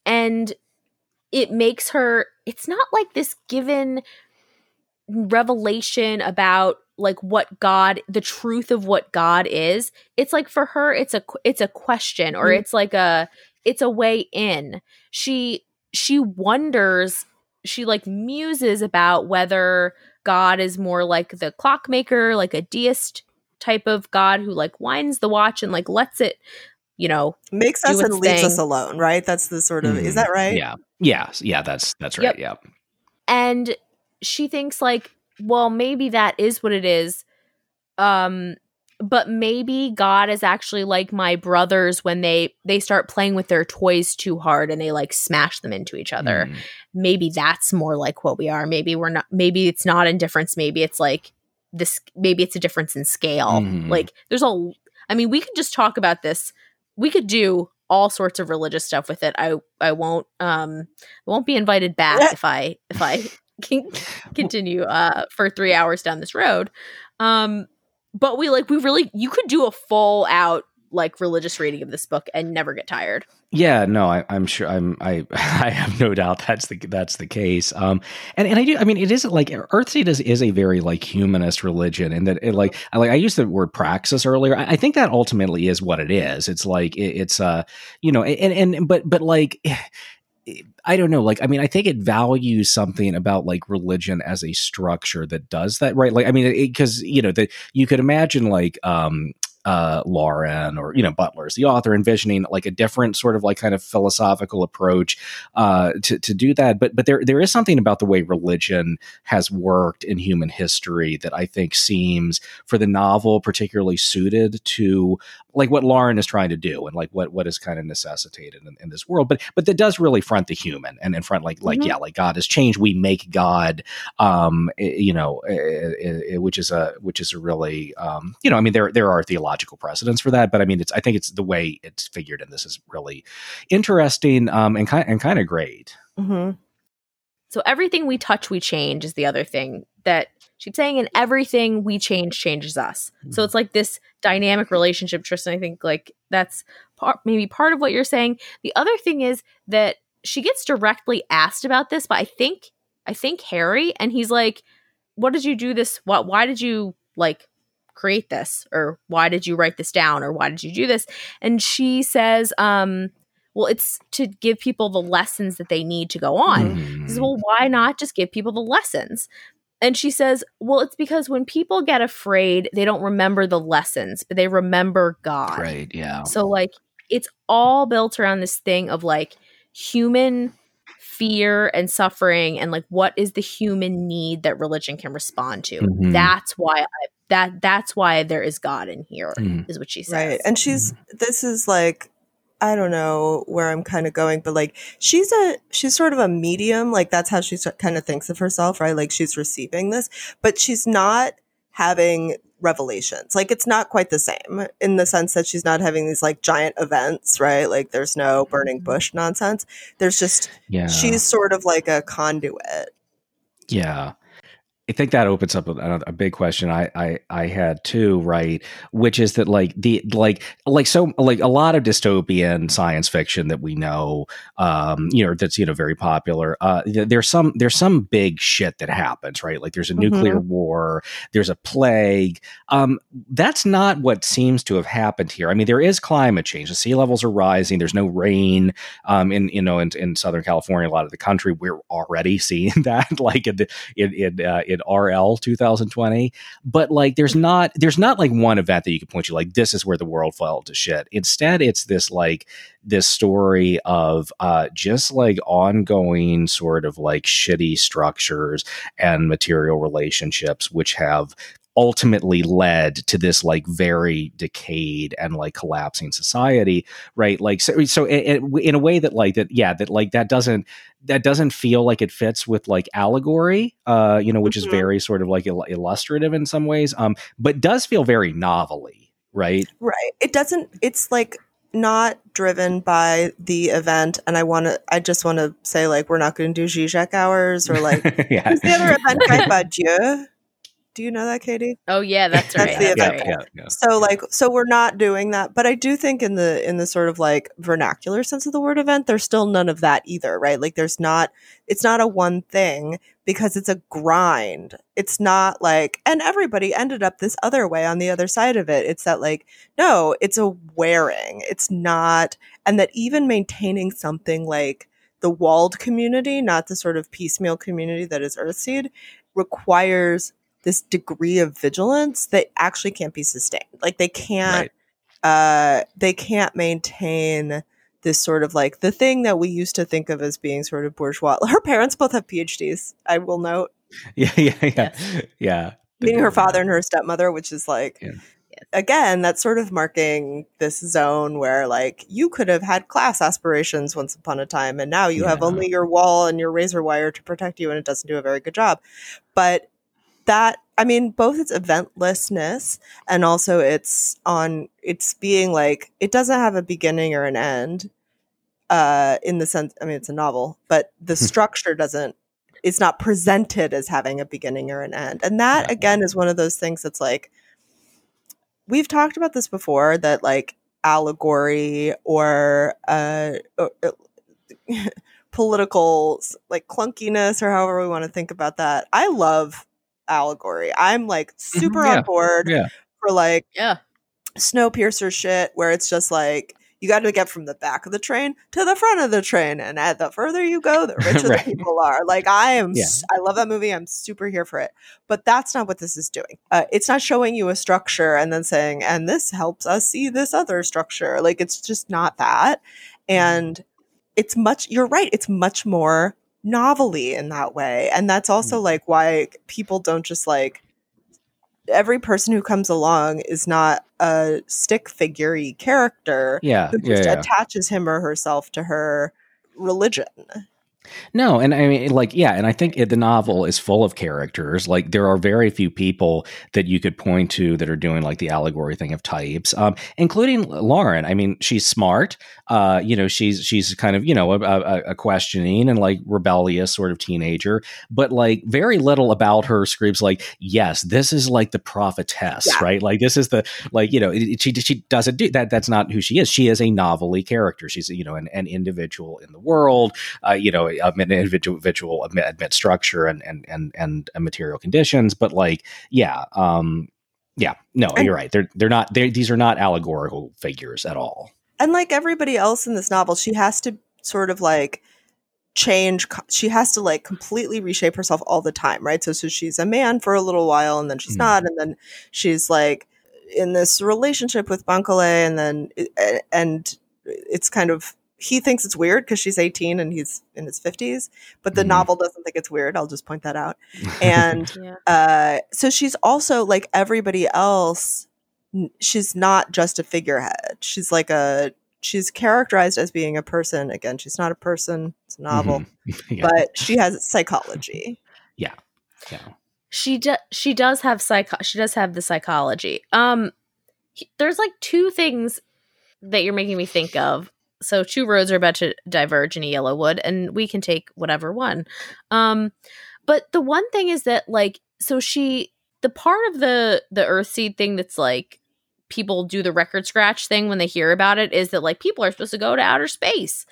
and it makes her it's not like this given revelation about like what god the truth of what god is it's like for her it's a it's a question or mm-hmm. it's like a it's a way in she she wonders she like muses about whether god is more like the clockmaker like a deist type of god who like winds the watch and like lets it you know makes us and leaves us alone right? That's the sort of mm, is that right? Yeah. Yeah yeah that's that's right. Yep. yeah. And she thinks like well maybe that is what it is um but maybe god is actually like my brothers when they they start playing with their toys too hard and they like smash them into each other. Mm. maybe that's more like what we are. Maybe we're not maybe it's not indifference. Maybe it's like this maybe it's a difference in scale. Mm. like there's a i mean we could just talk about this we could do all sorts of religious stuff with it. I I won't um I won't be invited back if I if I can continue uh for 3 hours down this road. Um but we like we really you could do a full out like religious reading of this book and never get tired. Yeah, no, I, am sure. I'm. I. I have no doubt that's the that's the case. Um, and and I do. I mean, it is like Earthseed is is a very like humanist religion, and that it like I like I used the word praxis earlier. I, I think that ultimately is what it is. It's like it, it's uh you know and and but but like I don't know. Like, I mean, I think it values something about like religion as a structure that does that, right? Like, I mean, because you know that you could imagine like um uh, Lauren or you know Butler's the author envisioning like a different sort of like kind of philosophical approach uh, to to do that. But but there there is something about the way religion has worked in human history that I think seems for the novel particularly suited to like what Lauren is trying to do and like what what is kind of necessitated in, in this world. But but that does really front the human and in front like like mm-hmm. yeah like God has changed. We make God, um, you know, which is a which is a really um, you know I mean there there are theological precedents for that, but I mean it's I think it's the way it's figured in this is really interesting um, and kind and kind of great. Mm-hmm. So everything we touch, we change is the other thing that she's saying, and everything we change changes us. Mm-hmm. So it's like this dynamic relationship, Tristan. I think like that's part, maybe part of what you're saying. The other thing is that she gets directly asked about this, but I think I think Harry, and he's like, "What did you do this? What? Why did you like create this, or why did you write this down, or why did you do this?" And she says, um, well, it's to give people the lessons that they need to go on. Mm-hmm. Says, well, why not just give people the lessons? And she says, well, it's because when people get afraid, they don't remember the lessons, but they remember God. Right. Yeah. So, like, it's all built around this thing of like human fear and suffering and like what is the human need that religion can respond to mm-hmm. that's why I, that that's why there is god in here, mm. is what she says right and she's mm-hmm. this is like I don't know where I'm kind of going, but like she's a she's sort of a medium, like that's how she kind of thinks of herself, right? Like she's receiving this, but she's not having revelations. Like it's not quite the same in the sense that she's not having these like giant events, right? Like there's no burning mm-hmm. bush nonsense. There's just yeah. she's sort of like a conduit. Yeah. I think that opens up a, a, big question I, I I had too, right? Which is that like the like like so like a lot of dystopian science fiction that we know, um, you know, that's you know very popular. Uh, there's some there's some big shit that happens, right? Like there's a nuclear mm-hmm. war, there's a plague. Um, that's not what seems to have happened here. I mean, there is climate change. The sea levels are rising. There's no rain. Um, in you know in, in Southern California, a lot of the country, we're already seeing that, like in in in, uh, in RL 2020. But like, there's not there's not like one event that you can point to like this is where the world fell to shit. Instead, it's this like this story of uh, just like ongoing sort of like shitty structures and material relationships, which have ultimately led to this like very decayed and like collapsing society right? Like so, so it, it, in a way that like that yeah that like that doesn't that doesn't feel like it fits with like allegory uh you know which mm-hmm. is very sort of like il- illustrative in some ways um but does feel very novelly right? Right. It doesn't it's like not driven by the event and i want to i just want to say like we're not going to do zizek hours or like yeah. the other event by Dieu do you know that, Katie? Oh yeah, that's, right. that's right. The that's event. Yeah, yeah, So like, so we're not doing that, but I do think in the in the sort of like vernacular sense of the word event, there's still none of that either, right? Like, there's not. It's not a one thing because it's a grind. It's not like, and everybody ended up this other way on the other side of it. It's that like, no, it's a wearing. It's not, and that even maintaining something like the walled community, not the sort of piecemeal community that is Earthseed, requires this degree of vigilance that actually can't be sustained. Like they can't right. uh they can't maintain this sort of like the thing that we used to think of as being sort of bourgeois. Her parents both have PhDs, I will note. Yeah, yeah, yeah. Yes. Yeah. Meaning her father and her stepmother, which is like yeah. Again, that's sort of marking this zone where, like, you could have had class aspirations once upon a time, and now you yeah. have only your wall and your razor wire to protect you, and it doesn't do a very good job. But that I mean, both its eventlessness and also it's on it's being like it doesn't have a beginning or an end. Uh, in the sense, I mean, it's a novel, but the hmm. structure doesn't. It's not presented as having a beginning or an end, and that again is one of those things that's like we've talked about this before. That like allegory or uh, uh political like clunkiness or however we want to think about that. I love allegory. I'm like super mm-hmm, yeah, on board yeah. for like yeah. Snowpiercer shit where it's just like you got to get from the back of the train to the front of the train, and at the further you go, the richer Right. the people are. Like I am, Yeah. s- I love that movie. I'm super here for it. But that's not what this is doing. Uh, it's not showing you a structure and then saying, and this helps us see this other structure. Like it's just not that, and it's much. You're right. It's much more novelty in that way, and that's also mm. like why people don't just like every person who comes along is not a stick figure character Yeah, who yeah, just yeah. attaches him or herself to her religion. No, and I mean, like, yeah, and I think it, the novel is full of characters. Like, there are very few people that you could point to that are doing like the allegory thing of types, um, including Lauren. I mean, she's smart. Uh, you know, she's she's kind of you know a, a, a questioning and like rebellious sort of teenager, but like very little about her screams like, yes, this is like the prophetess, Yeah. right? Like, this is the like you know it, it- she she doesn't do that. That's not who she is. She is a novelty character. She's you know an, an individual in the world uh, you know, amid individual, individual amid, amid structure and and and and material conditions. But like, yeah, um, yeah, no, And- you're right. They're they're not. They these are not allegorical figures at all. And like everybody else in this novel, she has to sort of like change she has to like completely reshape herself all the time right so so she's a man for a little while and then she's Mhm. not and then she's like in this relationship with Bankole and then and it's kind of he thinks it's weird because she's 18 and he's in his 50s but the Mhm. novel doesn't think it's weird i'll just point that out and Yeah. uh so she's also like everybody else she's not just a figurehead she's like a she's characterized as being a person again she's not a person it's a novel Mhm. yeah, but she has psychology yeah. Yeah. she does. she does have psycho she does have the psychology um he- there's like two things that you're making me think of so two roads are about to diverge in yellowwood and we can take whatever one. Um but the one thing is that like so she the part of the the Earthseed thing that's like people do the record scratch thing when they hear about it is that like people are supposed to go to outer space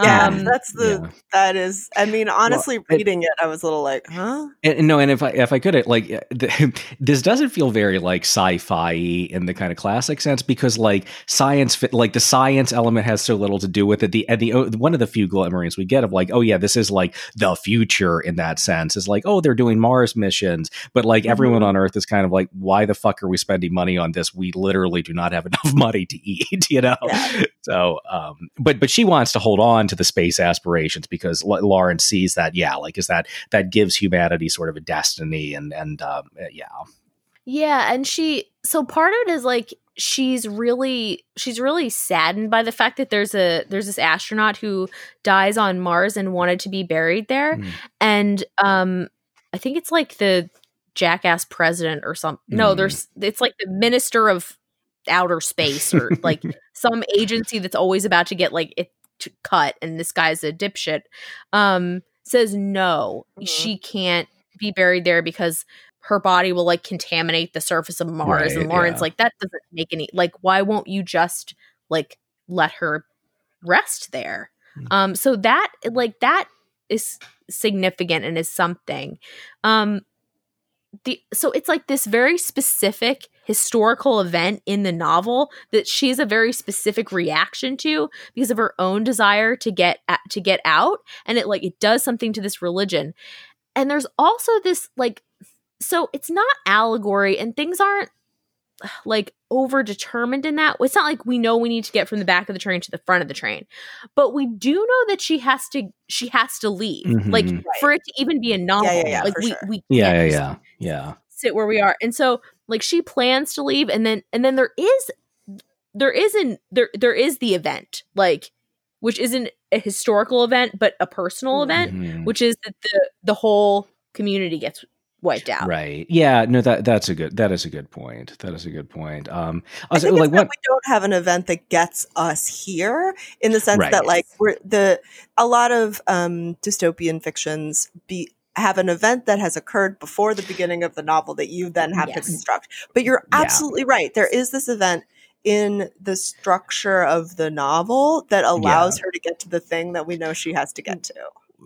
yeah Um, that's the Yeah. that is i mean honestly it- reading it i was a little like huh And, and no, and if I if I could, it like th- this doesn't feel very like sci-fi in the kind of classic sense because like science, like the science element has so little to do with it. The and the oh, one of the few glimmerings we get of like, oh yeah, this is like the future in that sense is like, oh, they're doing Mars missions, but like everyone Mhm. on Earth is kind of like, why the fuck are we spending money on this? We literally do not have enough money to eat, you know. Yeah. So, um, but but she wants to hold on to the space aspirations because L- Lauren sees that, yeah, like is that that gives humanity sort of a destiny, and and um, yeah, Yeah, and she so part of it is like she's really she's really saddened by the fact that there's a there's this astronaut who dies on Mars and wanted to be buried there Mm. and um I think it's like the jackass president or something. No, Mm. there's it's like the minister of outer space or like some agency that's always about to get like it to cut and this guy's a dipshit um says no Mhm. she can't be buried there because her body will like contaminate the surface of mars Right, and lauren's yeah. like that doesn't make any like why won't you just like let her rest there Mm. um so that like that is significant and is something um the so it's like this very specific historical event in the novel that she has a very specific reaction to because of her own desire to get to get out. And it like it does something to this religion. And there's also this like so it's not allegory and things aren't like over determined in that it's not like we know we need to get from the back of the train to the front of the train but we do know that she has to she has to leave like Mhm. for it to even be a novel yeah, yeah, like we sure. we yeah, can't yeah, just yeah, yeah. sit where we are and so like she plans to leave and then and then there is there isn't there there is the event like which isn't a historical event but a personal event Mhm. which is that the the whole community gets wiped out Right. Yeah. No. That that's a good. That is a good point. That is a good point. Um. I Also, think like what? we don't have an event that gets us here in the sense Right. that like we're the a lot of um dystopian fictions be have an event that has occurred before the beginning of the novel that you then have to construct. But you're Yeah. absolutely right. There is this event in the structure of the novel that allows her to get to the thing that we know she has to get to.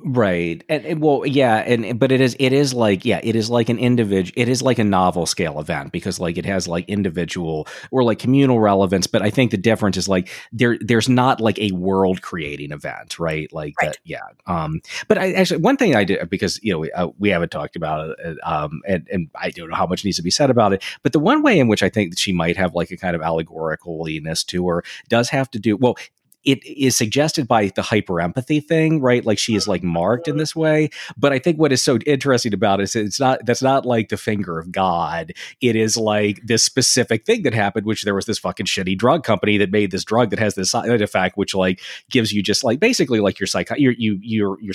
Right. And, well, yeah, and but it is it is like yeah, it is like an individual it is like a novel scale event because like it has like individual or like communal relevance, but I think the difference is like there there's not like a world creating event, right? Like right. that yeah. Um but I actually one thing I did because you know we, uh, we haven't talked about it um and and I don't know how much needs to be said about it, but the one way in which I think that she might have like a kind of allegoricaliness to her does have to do well it is suggested by the hyper empathy thing, right? Like she is like marked in this way. But I think what is so interesting about it is it's not that's not like the finger of God. It is like this specific thing that happened, which there was this fucking shitty drug company that made this drug that has this side effect, which like gives you just like basically like your psych you you you're you're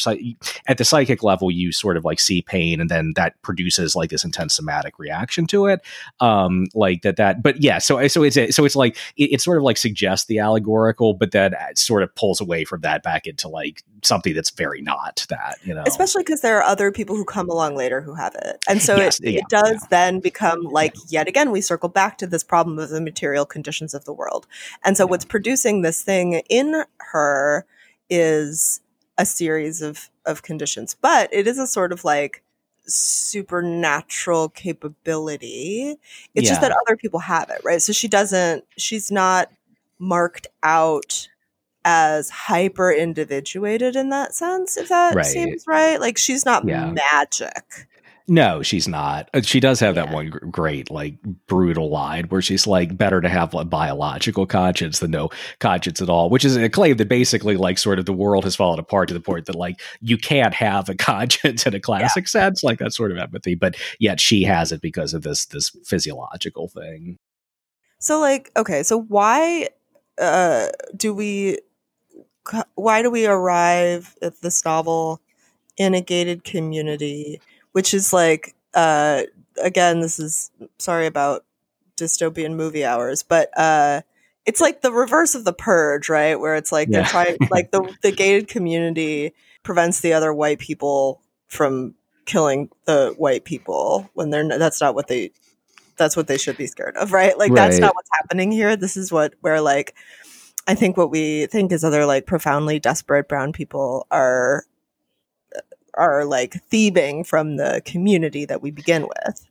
at the psychic level you sort of like see pain and then that produces like this intense somatic reaction to it. Um, like that that but yeah, so so it's so it's like it, it sort of like suggests the allegorical, but then sort of pulls away from that back into like something that's very not that, you know. Especially because there are other people who come along later who have it. And so yes, it, yeah, it does yeah. then become like, yet again, we circle back to this problem of the material conditions of the world. And so what's producing this thing in her is a series of, of conditions, but it is a sort of like, supernatural capability. It's yeah. just that other people have it, right? So she doesn't, she's not marked out as hyper individuated in that sense, if that right. seems right. Like she's not yeah. magic. No, she's not. Uh, she does have yeah. that one great, like, brutal line where she's like, better to have a biological conscience than no conscience at all, which is a claim that basically, like, sort of the world has fallen apart to the point that, like, you can't have a conscience in a classic yeah. sense, like that sort of empathy, but yet she has it because of this this physiological thing. So, like, okay, so why uh, do we why do we arrive at this novel in a gated community, which is like, uh, again, this is sorry about dystopian movie hours, but uh, it's like the reverse of the purge, right? Where it's like yeah. they're trying, like the the gated community prevents the other white people from killing the white people when they're that's not what they that's what they should be scared of, right? Like right. that's not what's happening here. This is what where like I think what we think is other like profoundly desperate brown people are are like thieving from the community that we begin with.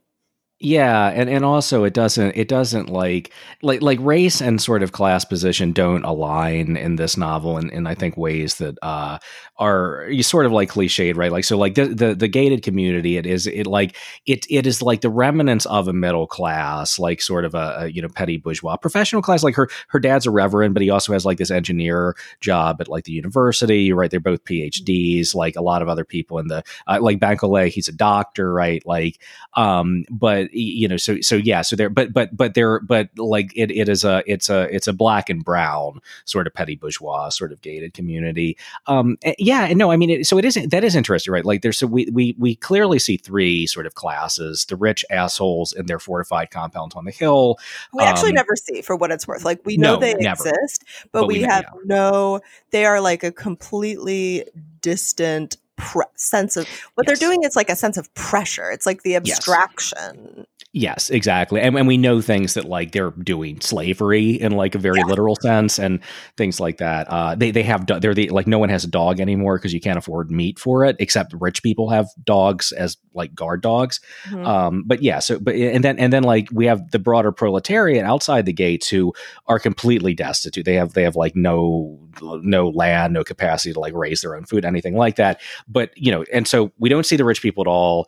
Yeah, and and also it doesn't it doesn't like like like race and sort of class position don't align in this novel in, in I think ways that uh are you sort of like cliched, right? Like so like the, the the gated community it is it like it it is like the remnants of a middle class, like sort of a, a you know petty bourgeois professional class. Like her her dad's a reverend, but he also has like this engineer job at like the university, right? They're both PhDs, like a lot of other people in the uh, like Bankole, he's a doctor, right? Like um but you know so so yeah so there but but but there but like it, it is a it's a it's a black and brown sort of petty bourgeois sort of gated community um yeah and no i mean it, so it isn't that is interesting right like there's so we we we clearly see three sort of classes the rich assholes in their fortified compounds on the hill we um, actually never see for what it's worth like we know no, they never. exist but, but we, we, have yeah. no they are like a completely distant pre- sense of what yes. they're doing It's like a sense of pressure. It's like the abstraction. Yes. Yes, exactly. And, and we know things that like they're doing slavery in like a very yeah. literal sense and things like that. Uh, they, they have, they're the, like no one has a dog anymore because you can't afford meat for it, except rich people have dogs as like guard dogs. Mm-hmm. Um, but yeah, so, but, and then, and then like we have the broader proletariat outside the gates who are completely destitute. They have, they have like no, no land, no capacity to like raise their own food, anything like that. But, you know, and so we don't see the rich people at all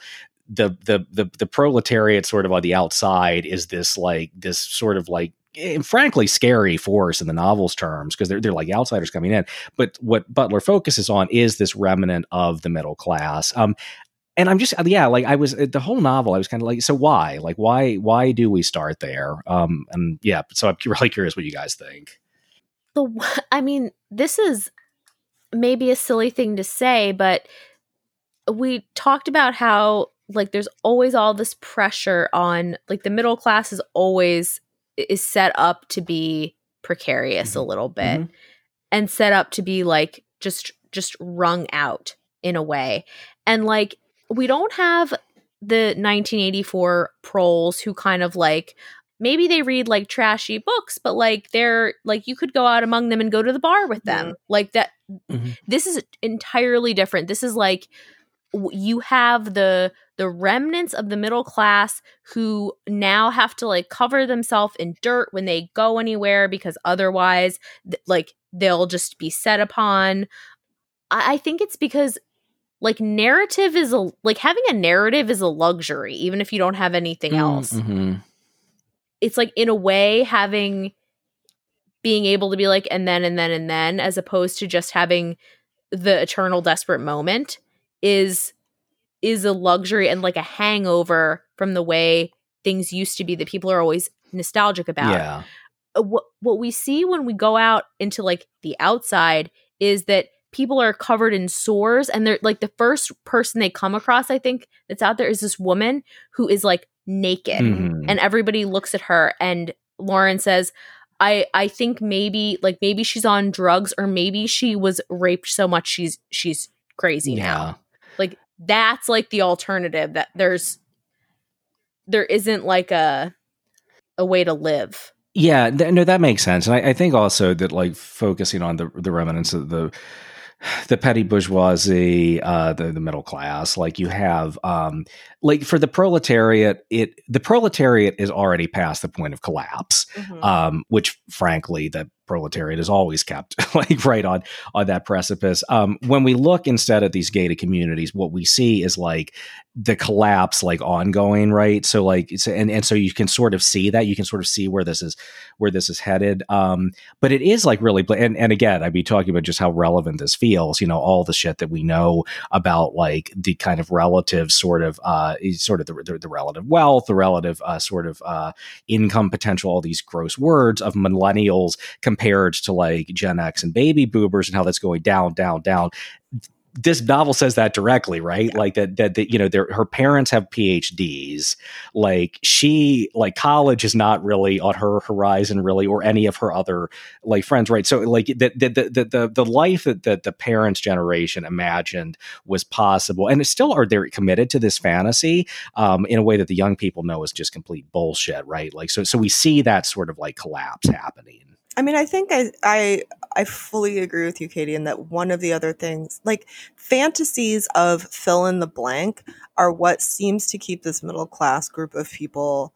the the the the proletariat sort of on the outside is this like this sort of like eh, frankly scary force in the novel's terms because they're they're like outsiders coming in. But what Butler focuses on is this remnant of the middle class. Um, and I'm just yeah, like I was the whole novel. I was kind of like, so why? Like why why do we start there? Um, and yeah, so I'm really curious what you guys think. The I mean, this is maybe a silly thing to say, but we talked about how like there's always all this pressure on like the middle class is always is set up to be precarious mm-hmm. a little bit mm-hmm. and set up to be like just just wrung out in a way and like we don't have the 1984 proles who kind of like maybe they read like trashy books but like they're like you could go out among them and go to the bar with them mm-hmm. like that Mhm. this is entirely different. This is like w- you have the the remnants of the middle class who now have to like cover themselves in dirt when they go anywhere because otherwise th- like they'll just be set upon I-, I think it's because like narrative is a like having a narrative is a luxury even if you don't have anything else Mhm. it's like in a way having being able to be like and then and then and then as opposed to just having the eternal desperate moment is is a luxury and like a hangover from the way things used to be that people are always nostalgic about Yeah. uh, what what we see when we go out into like the outside is that people are covered in sores and they're like the first person they come across i think that's out there is this woman who is like naked Mhm. and everybody looks at her and lauren says i i think maybe like maybe she's on drugs or maybe she was raped so much she's she's crazy now like that's like the alternative that there's there isn't like a a way to live. Yeah, th- no, that makes sense, and I, I think also that like focusing on the the remnants of the the petty bourgeoisie, uh, the the middle class, like you have, um, like for the proletariat, it the proletariat is already past the point of collapse, um, which frankly the proletariat is always kept like right on on that precipice. Um, when we look instead at these gated communities, what we see is like the collapse like ongoing, right? So like and and so you can sort of see that you can sort of see where this is where this is headed. Um, but it is like really and and again, I'd be talking about just how relevant this feels. You know, all the shit that we know about like the kind of relative sort of uh sort of the the, the relative wealth, the relative uh, sort of uh income potential, all these gross words of millennials compared to like Gen X and baby boomers and how that's going down, down, down. This novel says that directly, right? Like that, that, that you know, their her parents have PhDs. Like she, like college is not really on her horizon, really, or any of her other like friends, right? So, like the the the the, the life that, that the parents' generation imagined was possible, and it still are they committed to this fantasy um, in a way that the young people know is just complete bullshit, right? Like, so so we see that sort of like collapse happening. I mean, I think I, I I fully agree with you, Katie, in that one of the other things, like fantasies of fill in the blank, are what seems to keep this middle class group of people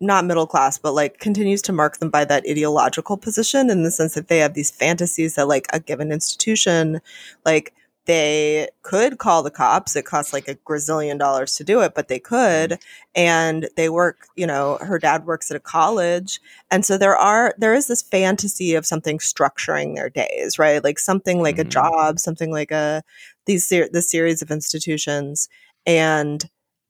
not middle class, but like continues to mark them by that ideological position in the sense that they have these fantasies that like a given institution, like they could call the cops. It costs like a gazillion dollars to do it, but they could. And they work, you know, her dad works at a college. And so there are, there is this fantasy of something structuring their days, right? Like something like a Mhm. job, something like a, these, this series of institutions. And,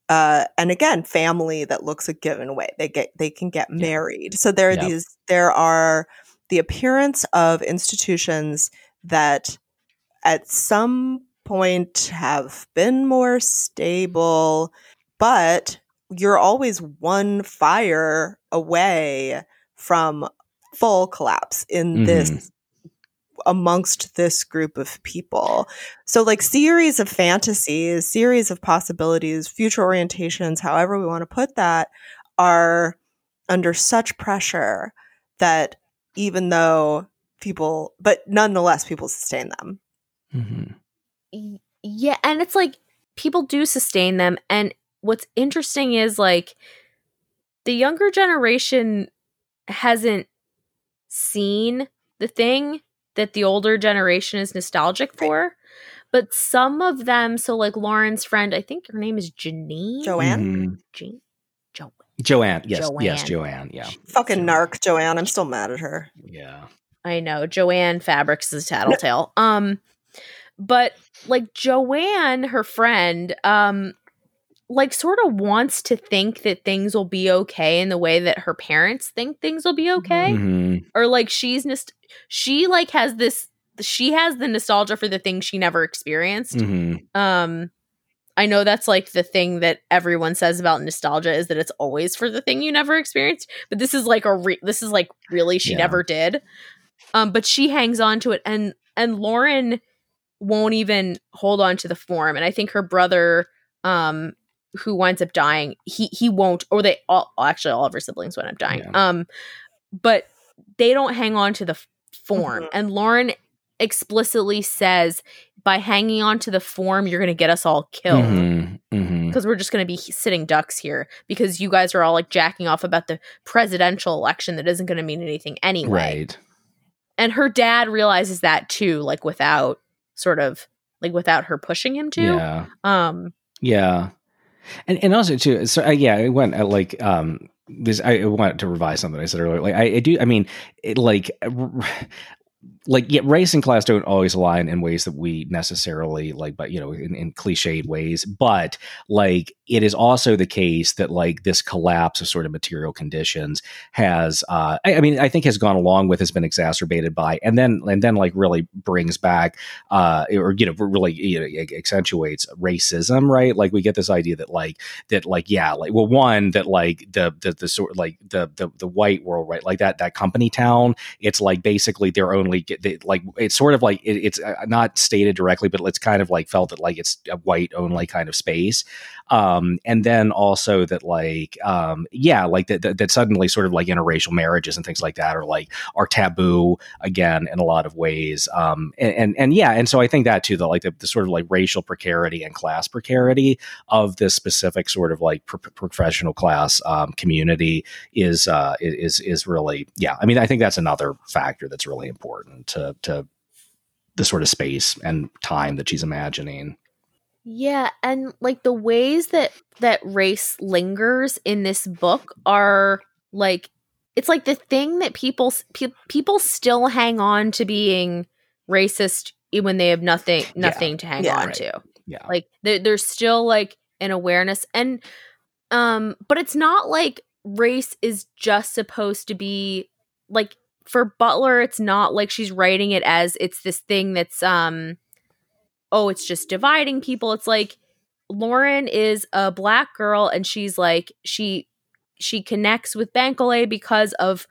uh, and again, family that looks a given way. They get, they can get married. So there are Yep. these, there are the appearance of institutions that at some point have been more stable, but you're always one fire away from full collapse in Mhm. this amongst this group of people. So like series of fantasies, series of possibilities, future orientations, however we want to put that, are under such pressure that even though people but nonetheless people sustain them. Mhm. Yeah and it's like people do sustain them and what's interesting is like the younger generation hasn't seen the thing that the older generation is nostalgic for but some of them so like lauren's friend i think her name is janine Joanne? Mhm. Jean- jo- Joanne, yes, yes, Joanne. Joanne, yeah, Fucking Jo- narc, Joanne. I'm still mad at her. yeah. I know Joanne Fabrics is a tattletale. um, but like Joanne, her friend, um, like sort of wants to think that things will be okay in the way that her parents think things will be okay, Mhm. or like she's nost- she like has this she has the nostalgia for the things she never experienced. Mhm. Um, I know that's like the thing that everyone says about nostalgia is that it's always for the thing you never experienced. But this is like a re- this is like really she Yeah. never did. Um, but she hangs on to it, and and Lauren won't even hold on to the form. And I think her brother, um, who winds up dying, he he won't, or they all actually all of her siblings wind up dying. Yeah. Um, but they don't hang on to the f- form, Mhm. and Lauren explicitly says by hanging on to the form you're going to get us all killed Mhm, mhm. because we're just going to be sitting ducks here because you guys are all like jacking off about the presidential election that isn't going to mean anything anyway. Right. And her dad realizes that too, like without sort of like without her pushing him to. Yeah. Um, Yeah, and and also too. So uh, yeah, I went uh, like um this. I wanted to revise something I said earlier. Like I, I do. I mean, it, like. r- Like yeah, race and class don't always align in ways that we necessarily like, but you know, in, in cliched ways. But like, it is also the case that like this collapse of sort of material conditions has, uh, I, I mean, I think has gone along with, has been exacerbated by, and then and then like really brings back uh, or you know really you know, accentuates racism, right? Like we get this idea that like that like yeah, like well one that like the the the sort like the the the white world, right? Like that that company town, it's like basically they're only they, like it's sort of like it, it's uh, not stated directly, but it's kind of like felt that like it's a white only kind of space um and then also that like um yeah like that, that that suddenly sort of like interracial marriages and things like that are like are taboo again in a lot of ways. Um and and, and yeah and so i think that too the like the, the sort of like racial precarity and class precarity of this specific sort of like pro- professional class um, community is uh is is really yeah i mean i think that's another factor that's really important to to the sort of space and time that she's imagining yeah, and like the ways that that race lingers in this book are like it's like the thing that people pe- people still hang on to being racist when they have nothing nothing to hang Yeah. on Right. to. yeah like there, there's still like an awareness and um but it's not like race is just supposed to be like for butler it's not like she's writing it as it's this thing that's um oh it's just dividing people it's like lauren is a black girl and she's like she she connects with bankole because of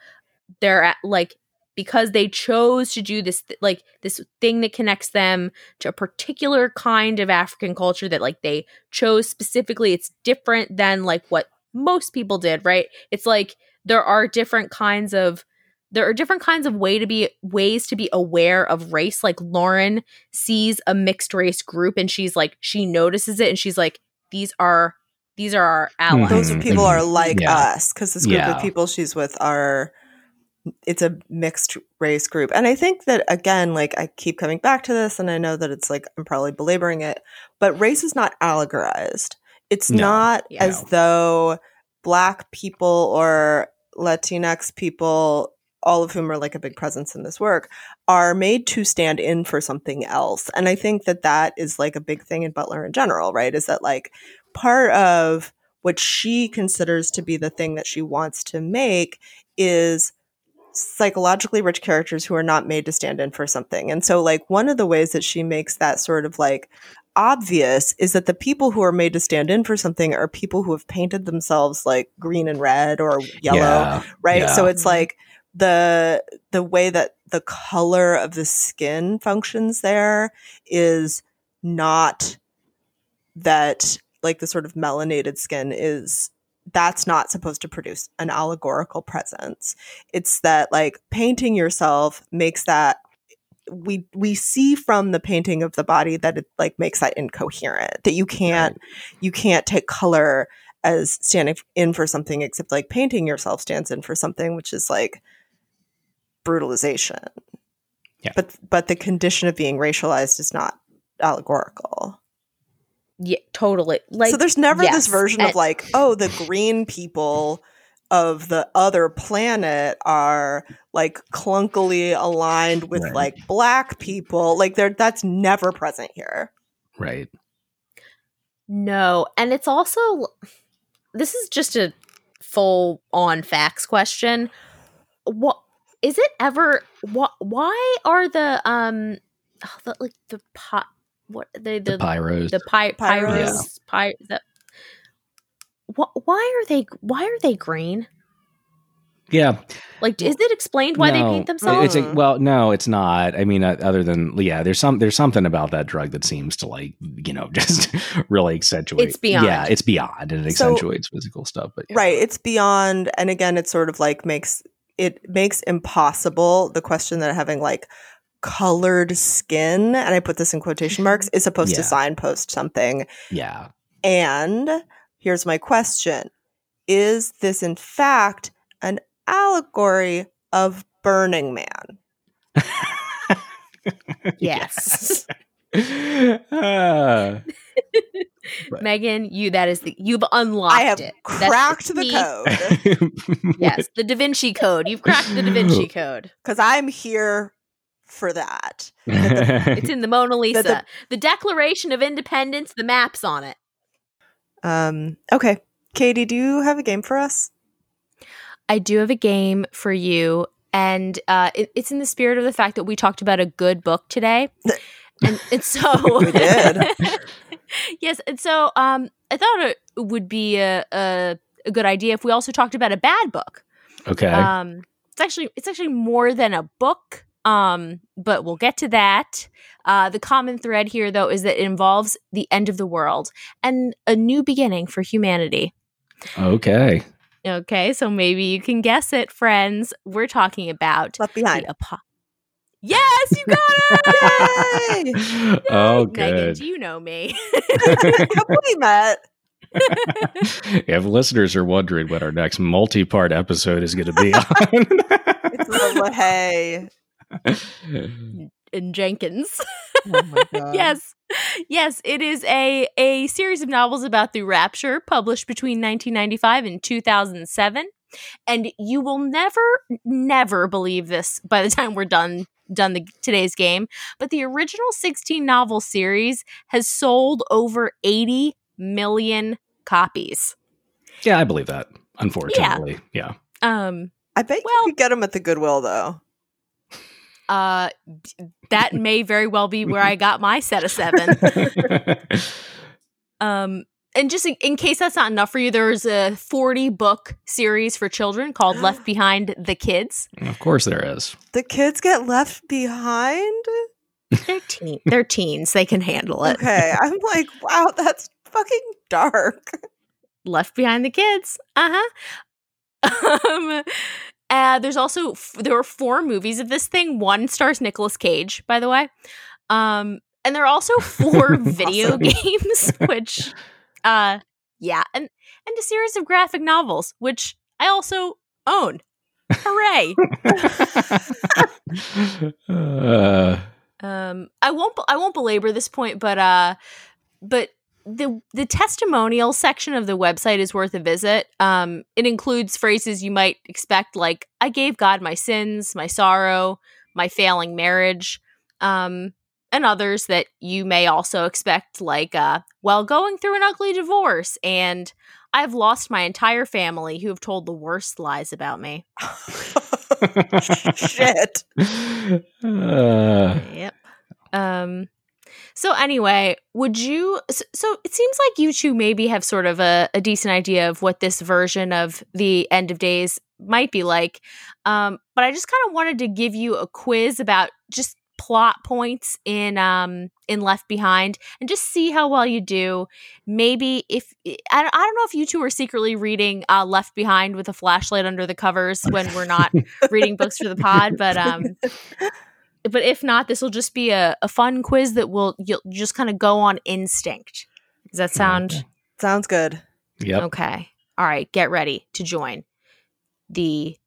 their like because they chose to do this th- like this thing that connects them to a particular kind of African culture that like they chose specifically. It's different than like what most people did, right? It's like there are different kinds of there are different kinds of way to be ways to be aware of race. Like Lauren sees a mixed race group and she's like she notices it and she's like these are these are our mm-hmm. allies. Those people are like Yeah. us because this group Yeah. of people she's with are it's a mixed race group. And I think that again, like I keep coming back to this and I know that it's like I'm probably belaboring it, but race is not allegorized. It's No. not Yeah. as though black people or Latinx people all of whom are like a big presence in this work are made to stand in for something else. And I think that that is like a big thing in Butler in general, right? Is that like part of what she considers to be the thing that she wants to make is psychologically rich characters who are not made to stand in for something. And so like one of the ways that she makes that sort of like obvious is that the people who are made to stand in for something are people who have painted themselves like green and red or yellow Yeah, right yeah. so it's like the the way that the color of the skin functions there is not that like the sort of melanated skin is that's not supposed to produce an allegorical presence. It's that like painting yourself makes that we we see from the painting of the body that it like makes that incoherent that you can't you can't take color as standing in for something except like painting yourself stands in for something which is like brutalization Yeah. but but the condition of being racialized is not allegorical Yeah, totally. Like so there's never this version and- of like oh the green people of the other planet are like clunkily aligned with Right. like black people like there that's never present here right. No, and it's also this is just a full on facts question. What is it ever what why are the um oh, the, like the pot what the The the pyros. the py- Pyros. pyros py, the, what why are they why are they green? yeah. Like is it explained why they paint themselves? It's a, well, no, it's not. I mean, uh, other than yeah, there's some there's something about that drug that seems to like you know just really accentuate. It's beyond. Yeah, it's beyond, and it So- accentuates physical stuff. But yeah. right it's beyond and again it sort of like makes it makes impossible the question that having like colored skin, and I put this in quotation mm-hmm. marks, is supposed to signpost something. Yeah. And here's my question Is this, in fact, an allegory of Burning Man? Yes. Ah. Ah. Megan, you that is the you've unlocked I have it. That's cracked the key. code Yes, the Da Vinci Code. You've cracked the Da Vinci Code. because I'm here for that. It's in the Mona Lisa. the- the Declaration of Independence, the maps on it. Um, okay. Katie, do you have a game for us? I do have a game for you, and uh, it, it's in the spirit of the fact that we talked about a good book today, and, and so We did. Yes, and so um, I thought it would be a, a a good idea if we also talked about a bad book. okay. Um, it's actually it's actually more than a book. Um, but we'll get to that. Uh, the common thread here, though, is that it involves the end of the world and a new beginning for humanity. okay. Okay, so maybe you can guess it, friends. We're talking about Left behind. the apo- Yes, you got it. Yay! oh, Megan, good. do you know me? Have we met? if listeners are wondering what our next multi-part episode is going to be on, It's the LaHaye. on. and Jenkins. Oh my god. yes. Yes, it is a a series of novels about the rapture published between 1995 and 2007. And you will never never believe this by the time we're done done the today's game, but the original 16 novel series has sold over 80 million copies. yeah, I believe that. Unfortunately, yeah. Um I bet Well- you could get them at the Goodwill though. uh that may very well be where I got my set of 7. Um, and just in, in case that's not enough for you, there's a 40 book series for children called Left Behind the Kids. of course, there is. The kids get left behind? They're teen, they're teens. They can handle it. Okay. I'm like, wow, that's fucking dark. Left Behind the Kids. Uh-huh. Um uh, there's also f- there were four movies of this thing. One stars Nicolas Cage, by the way. Um and there are also four video Awesome. games which uh yeah, and and a series of graphic novels which I also own. Hooray. uh, um i won't i won't belabor this point but uh but the the testimonial section of the website is worth a visit um it includes phrases you might expect like i gave god my sins my sorrow my failing marriage um and others that you may also expect like uh while going through an ugly divorce and i've lost my entire family who have told the worst lies about me Shit. uh, Yep. Um so anyway, would you so, so it seems like you two maybe have sort of a, a decent idea of what this version of the end of days might be like. Um but I just kind of wanted to give you a quiz about just plot points in um in Left Behind and just see how well you do. Maybe if I don't, I don't know if you two are secretly reading uh Left Behind with a flashlight under the covers when we're not reading books for the pod, but um but if not, this will just be a, a fun quiz that will you'll just kind of go on instinct. Does that sound Okay. Sounds good. yeah okay? All right, get ready to join the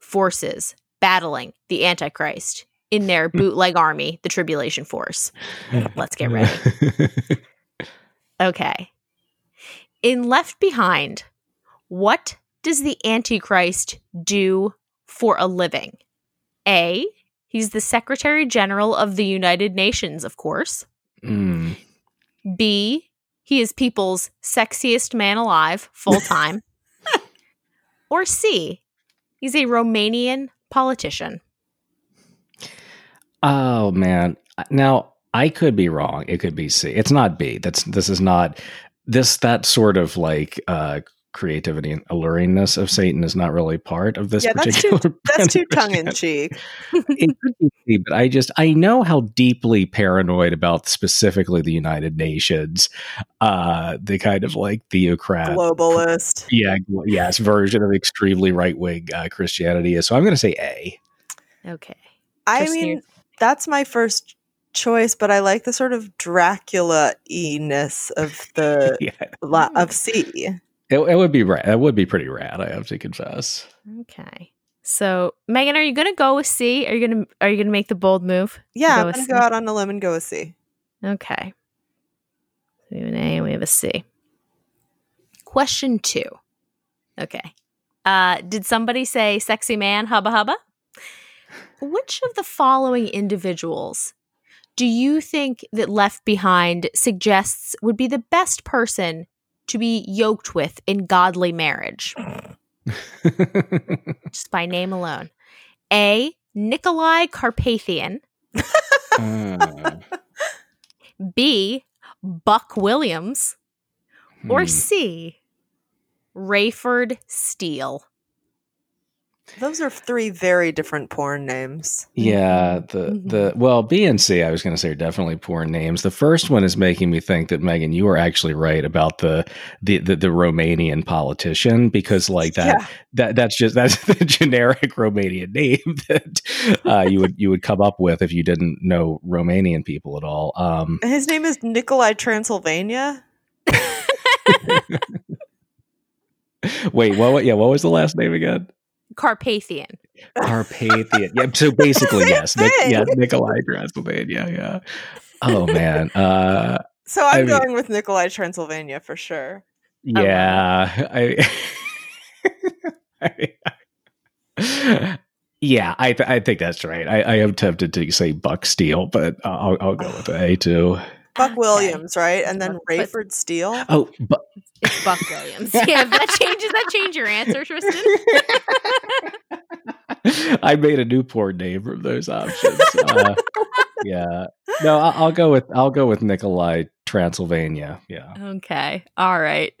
forces battling the Antichrist in their bootleg army, the Tribulation Force. Let's get ready. Okay. In Left Behind, what does the Antichrist do for a living? A. He's the Secretary General of the United Nations, of course. Mm. B. He is people's sexiest man alive, full time. or C. He's a Romanian politician. Oh man. Now I could be wrong. It could be C. It's not B. That's this is not this that sort of like uh creativity and alluringness of Satan is not really part of this Yeah, that's too- particular That's brand too tongue in cheek. it could be C, but I just I know how deeply paranoid about specifically the United Nations, uh, the kind of like theocrat, Globalist. yeah, yes, version of extremely right wing uh, Christianity is. So I'm going to say A. Okay. I Kristen, mean, you're- that's my first choice, but I like the sort of Dracula ness of the yeah, la- of C. it, it would be rad. It would be pretty rad. I have to confess. Okay. So, Megan, are you going to go with C? Are you going to are you going to make the bold move? Yeah, Go I'm gonna go out on a limb and go with C. Okay. So we have an A and we have a C. Question two. Okay. Uh, did somebody say sexy man, hubba hubba? Which of the following individuals do you think that Left Behind suggests would be the best person to be yoked with in godly marriage? Just by name alone. A. Nikolai Carpathian. Uh, B. Buck Williams. Or hmm. C. Rayford Steele. Those are three very different porn names. Yeah, the Mhm. the well, B and C, I was going to say are definitely porn names. The first one is making me think that Megan, you are actually right about the the the, the Romanian politician because like that Yeah. that that's just that's the generic Romanian name that uh, you would you would come up with if you didn't know Romanian people at all. Um, His name is Nikolai Transylvania. wait, what? what- Yeah, what was the last name again? Carpathian. Carpathian. Yeah, so basically, yes, Nic- yeah, Nikolai Transylvania. Yeah. Oh man. Uh, So I'm I mean- going with Nikolai Transylvania for sure. love it. Yeah, I, I- yeah, I th- I think that's right. I, I am tempted to say Buck Steele, but I'll I'll go with A too. Buck Okay. Williams, right? And then But- Rayford Steele. Oh, but It's Buck Williams. yeah, if that changes that change your answer, Tristan. I made a new porn name from those options. Uh, yeah, no, I'll, I'll go with I'll go with Nikolai Transylvania. Yeah. Okay. All right.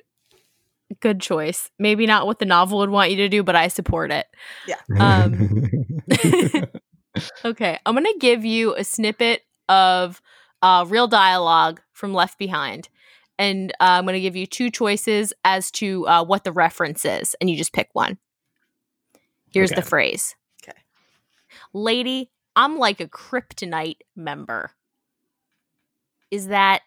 Good choice. Maybe not what the novel would want you to do, but I support it. Um, Okay. I'm going to give you a snippet of uh, real dialogue from Left Behind. And uh, I'm going to give you two choices as to uh, what the reference is, and you just pick one. Here's the phrase Okay. Lady, I'm like a kryptonite member. Is that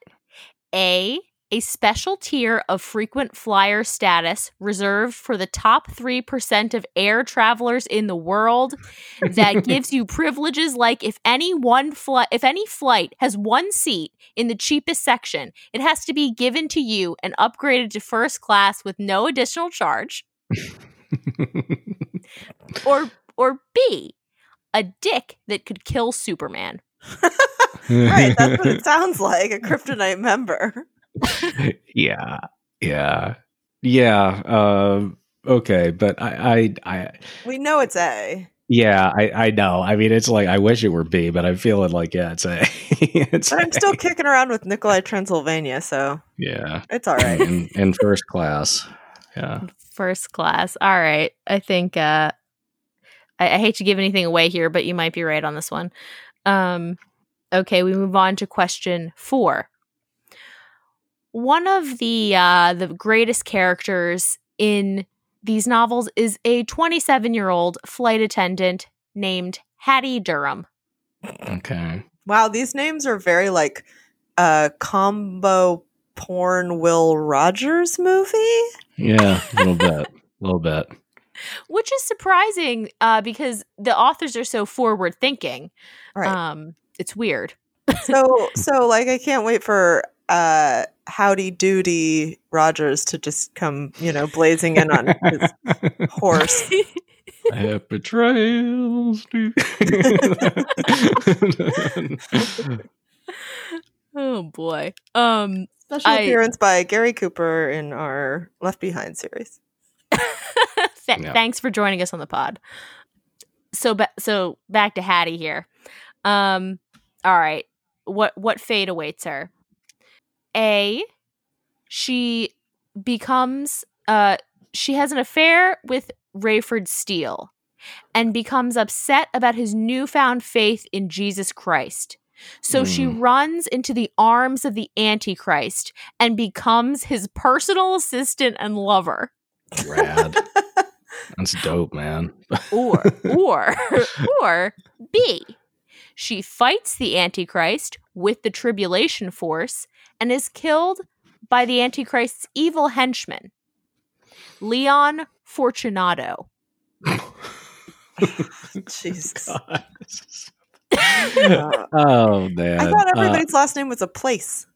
A, a special tier of frequent flyer status reserved for the top 3% of air travelers in the world that gives you privileges like if any one flight if any flight has one seat in the cheapest section, it has to be given to you and upgraded to first class with no additional charge. Or or B, a dick that could kill Superman. Right, that's what it sounds like. A kryptonite member. yeah, yeah, yeah. Um, okay, but I, I, I, We know it's A. yeah, I, I know. I mean, it's like I wish it were B, but I'm feeling like yeah, it's A. it's But I'm A. still kicking around with Nikolai Transylvania, so yeah, it's all right. in, in first class. Yeah, First class. All right. I think uh I, I hate to give anything away here, but you might be right on this one. Um okay, we move on to question four. One of the uh the greatest characters in these novels is a 27 year old flight attendant named Hattie Durham. okay. Wow, these names are very like uh combo porn Will Rogers movie. Yeah, a little bit, a little bit. Which is surprising uh, because the authors are so forward thinking. Right. Um, it's weird. so so like I can't wait for uh Howdy Doody Rogers to just come, you know, blazing in on his horse. I have betrayals. Oh boy. Um Special I- appearance by Gary Cooper in our Left Behind series. th- Yeah. thanks for joining us on the pod. So ba- so back to Hattie here. Um all right. What what fate awaits her? A she becomes uh she has an affair with Rayford Steele and becomes upset about his newfound faith in Jesus Christ. So she Mm. runs into the arms of the Antichrist and becomes his personal assistant and lover. Rad. That's dope, man. or or or B. She fights the Antichrist with the tribulation force and is killed by the Antichrist's evil henchman, Leon Fortunato. Jesus. Uh, oh man. I thought Uh, everybody's last name was a place.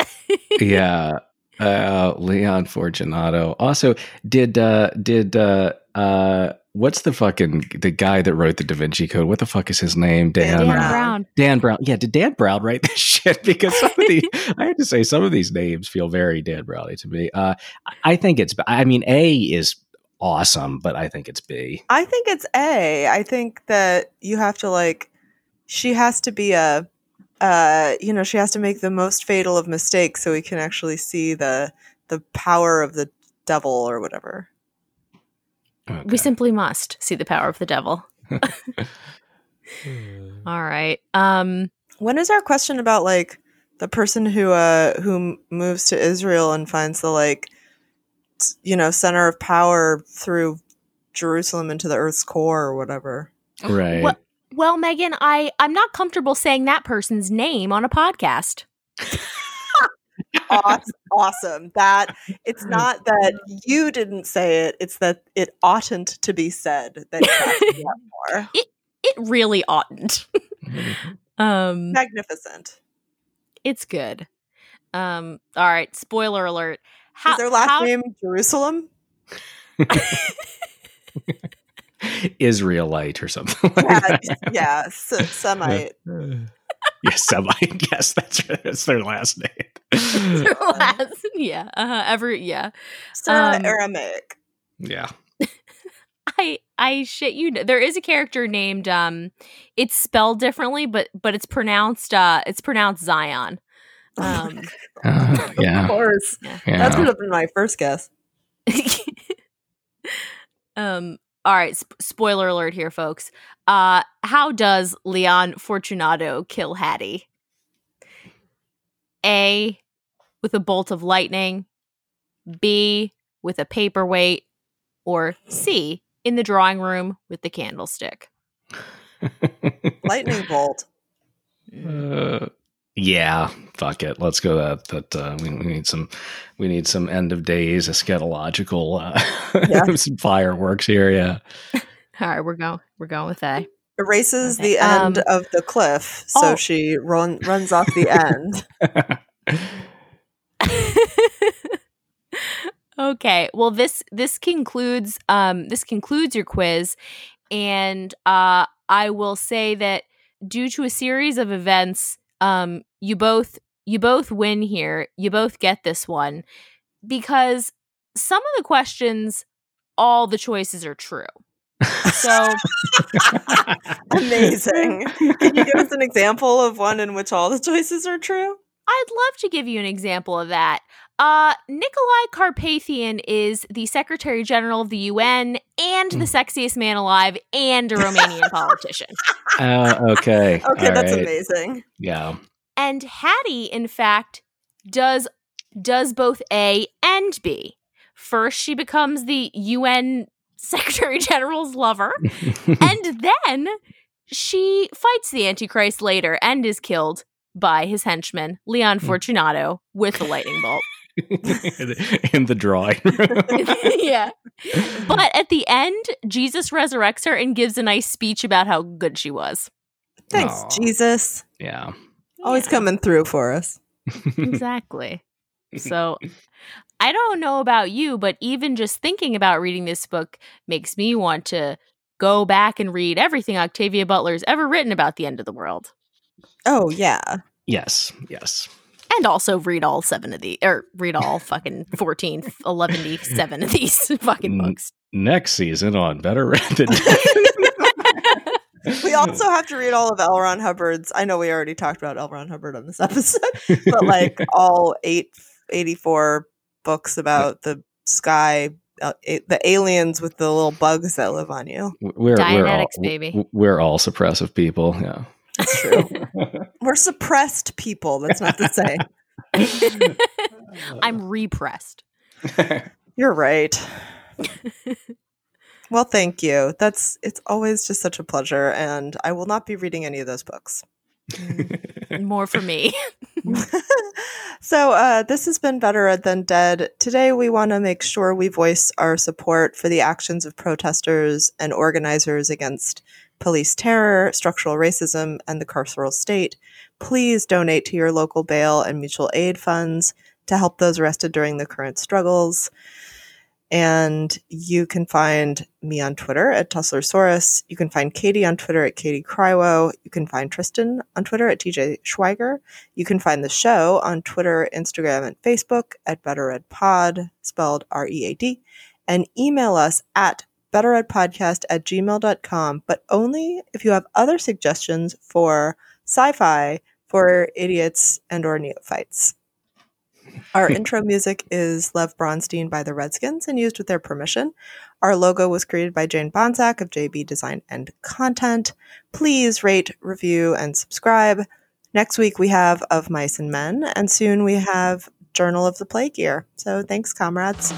yeah. Uh, Leon Fortunato. Also, did uh did uh uh what's the fucking the guy that wrote the Da Vinci Code? What the fuck is his name? Dan Dan Dan uh, Brown. Dan Brown. Yeah, did Dan Brown write this shit? Because some of these, I have to say, some of these names feel very Dan Browny to me. Uh, I think it's. I mean, A is awesome, but I think it's B. I think it's A. I think that you have to like she has to be a uh you know, she has to make the most fatal of mistakes so we can actually see the the power of the devil or whatever. We simply must see the power of the devil. All right. Um When is our question about like the person who uh who moves to Israel and finds the like you know, center of power through Jerusalem into the earth's core or whatever. right. Well, well, Megan, I I'm not comfortable saying that person's name on a podcast. awesome, awesome. That it's not that you didn't say it; it's that it oughtn't to be said. That cracks me more. It really oughtn't. um Magnificent. it's good. Um all right, spoiler alert. How, Is their last how- name Jerusalem? Israelite or something. Like Yeah, that. yeah, S- Semite. Yes, Semite. Yes, that's that's their last name. their last yeah, uh huh. every yeah. Sarah Um, Aramaic. yeah. I I shit you. There is a character named um, it's spelled differently, but but it's pronounced uh, it's pronounced Zion. Um, Uh, of course, Yeah. that would have been my first guess. um. All right. Sp- spoiler alert here, folks. Uh, how does Leon Fortunato kill Hattie? A, with a bolt of lightning. B, with a paperweight. Or C, in the drawing room with the candlestick. Lightning bolt. Uh, yeah, fuck it. Let's go that that uh, we, we need some we need some end of days eschatological uh, Yeah. some fireworks here. Yeah. All right, we're going. We're going with A. Erases Okay, the end um, of the cliff, so oh. she run, runs off the end. okay well this this concludes um this concludes your quiz and uh i will say that due to a series of events um you both you both win here you both get this one because some of the questions all the choices are true so Amazing. Can you give us an example of one in which all the choices are true? I'd love to give you an example of that. Uh, Nicolae Carpathian is the Secretary General of the UN and the sexiest man alive and a Romanian politician. Uh, okay. Okay, All that's right. amazing. Yeah. And Hattie, in fact, does does both A and B. First, she becomes the UN Secretary General's lover, and then she fights the Antichrist later and is killed by his henchman, Leon Fortunato, with a lightning bolt. in the drawing room. yeah. But at the end, Jesus resurrects her and gives a nice speech about how good she was. Thanks, Aw. Jesus. yeah. Always Yeah, coming through for us. Exactly. So I don't know about you, but even just thinking about reading this book makes me want to go back and read everything Octavia Butler's ever written about the end of the world. Oh, yeah. Yes. Yes. And also read all seven of the or read all fucking 14, 11, seven of these fucking books. Next season on Better Read Than We also have to read all of L. Ron Hubbard's. I know we already talked about L. Ron Hubbard on this episode, but like all eight, 84 books about the sky, uh, a- the aliens with the little bugs that live on you. we're, we're all, baby. We're all suppressive people. Yeah. that's true. We're suppressed people. That's not to say. I'm repressed. You're right. Well, thank you. That's it's always just such a pleasure, and I will not be reading any of those books. More for me. so, uh, this has been Better Than Dead. Today, we want to make sure we voice our support for the actions of protesters and organizers against police terror, structural racism, and the carceral state. Please donate to your local bail and mutual aid funds to help those arrested during the current struggles. And you can find me on Twitter at Tusslersaurus. You can find Katie on Twitter at Katie Crywo. You can find Tristan on Twitter at TJ Schweiger. You can find the show on Twitter, Instagram, and Facebook at BetterReadPod, spelled R E A D. And email us at betterreadpodcast at gmail.com, but only if you have other suggestions for sci-fi for idiots and or neophytes. Our intro music is Lev Bronstein by the Redskins and used with their permission. Our logo was created by Jane Bonsack of JB Design and Content. Please rate, review, and subscribe. Next week we have Of Mice and Men, and soon we have Journal of the Plague Year. So thanks, comrades.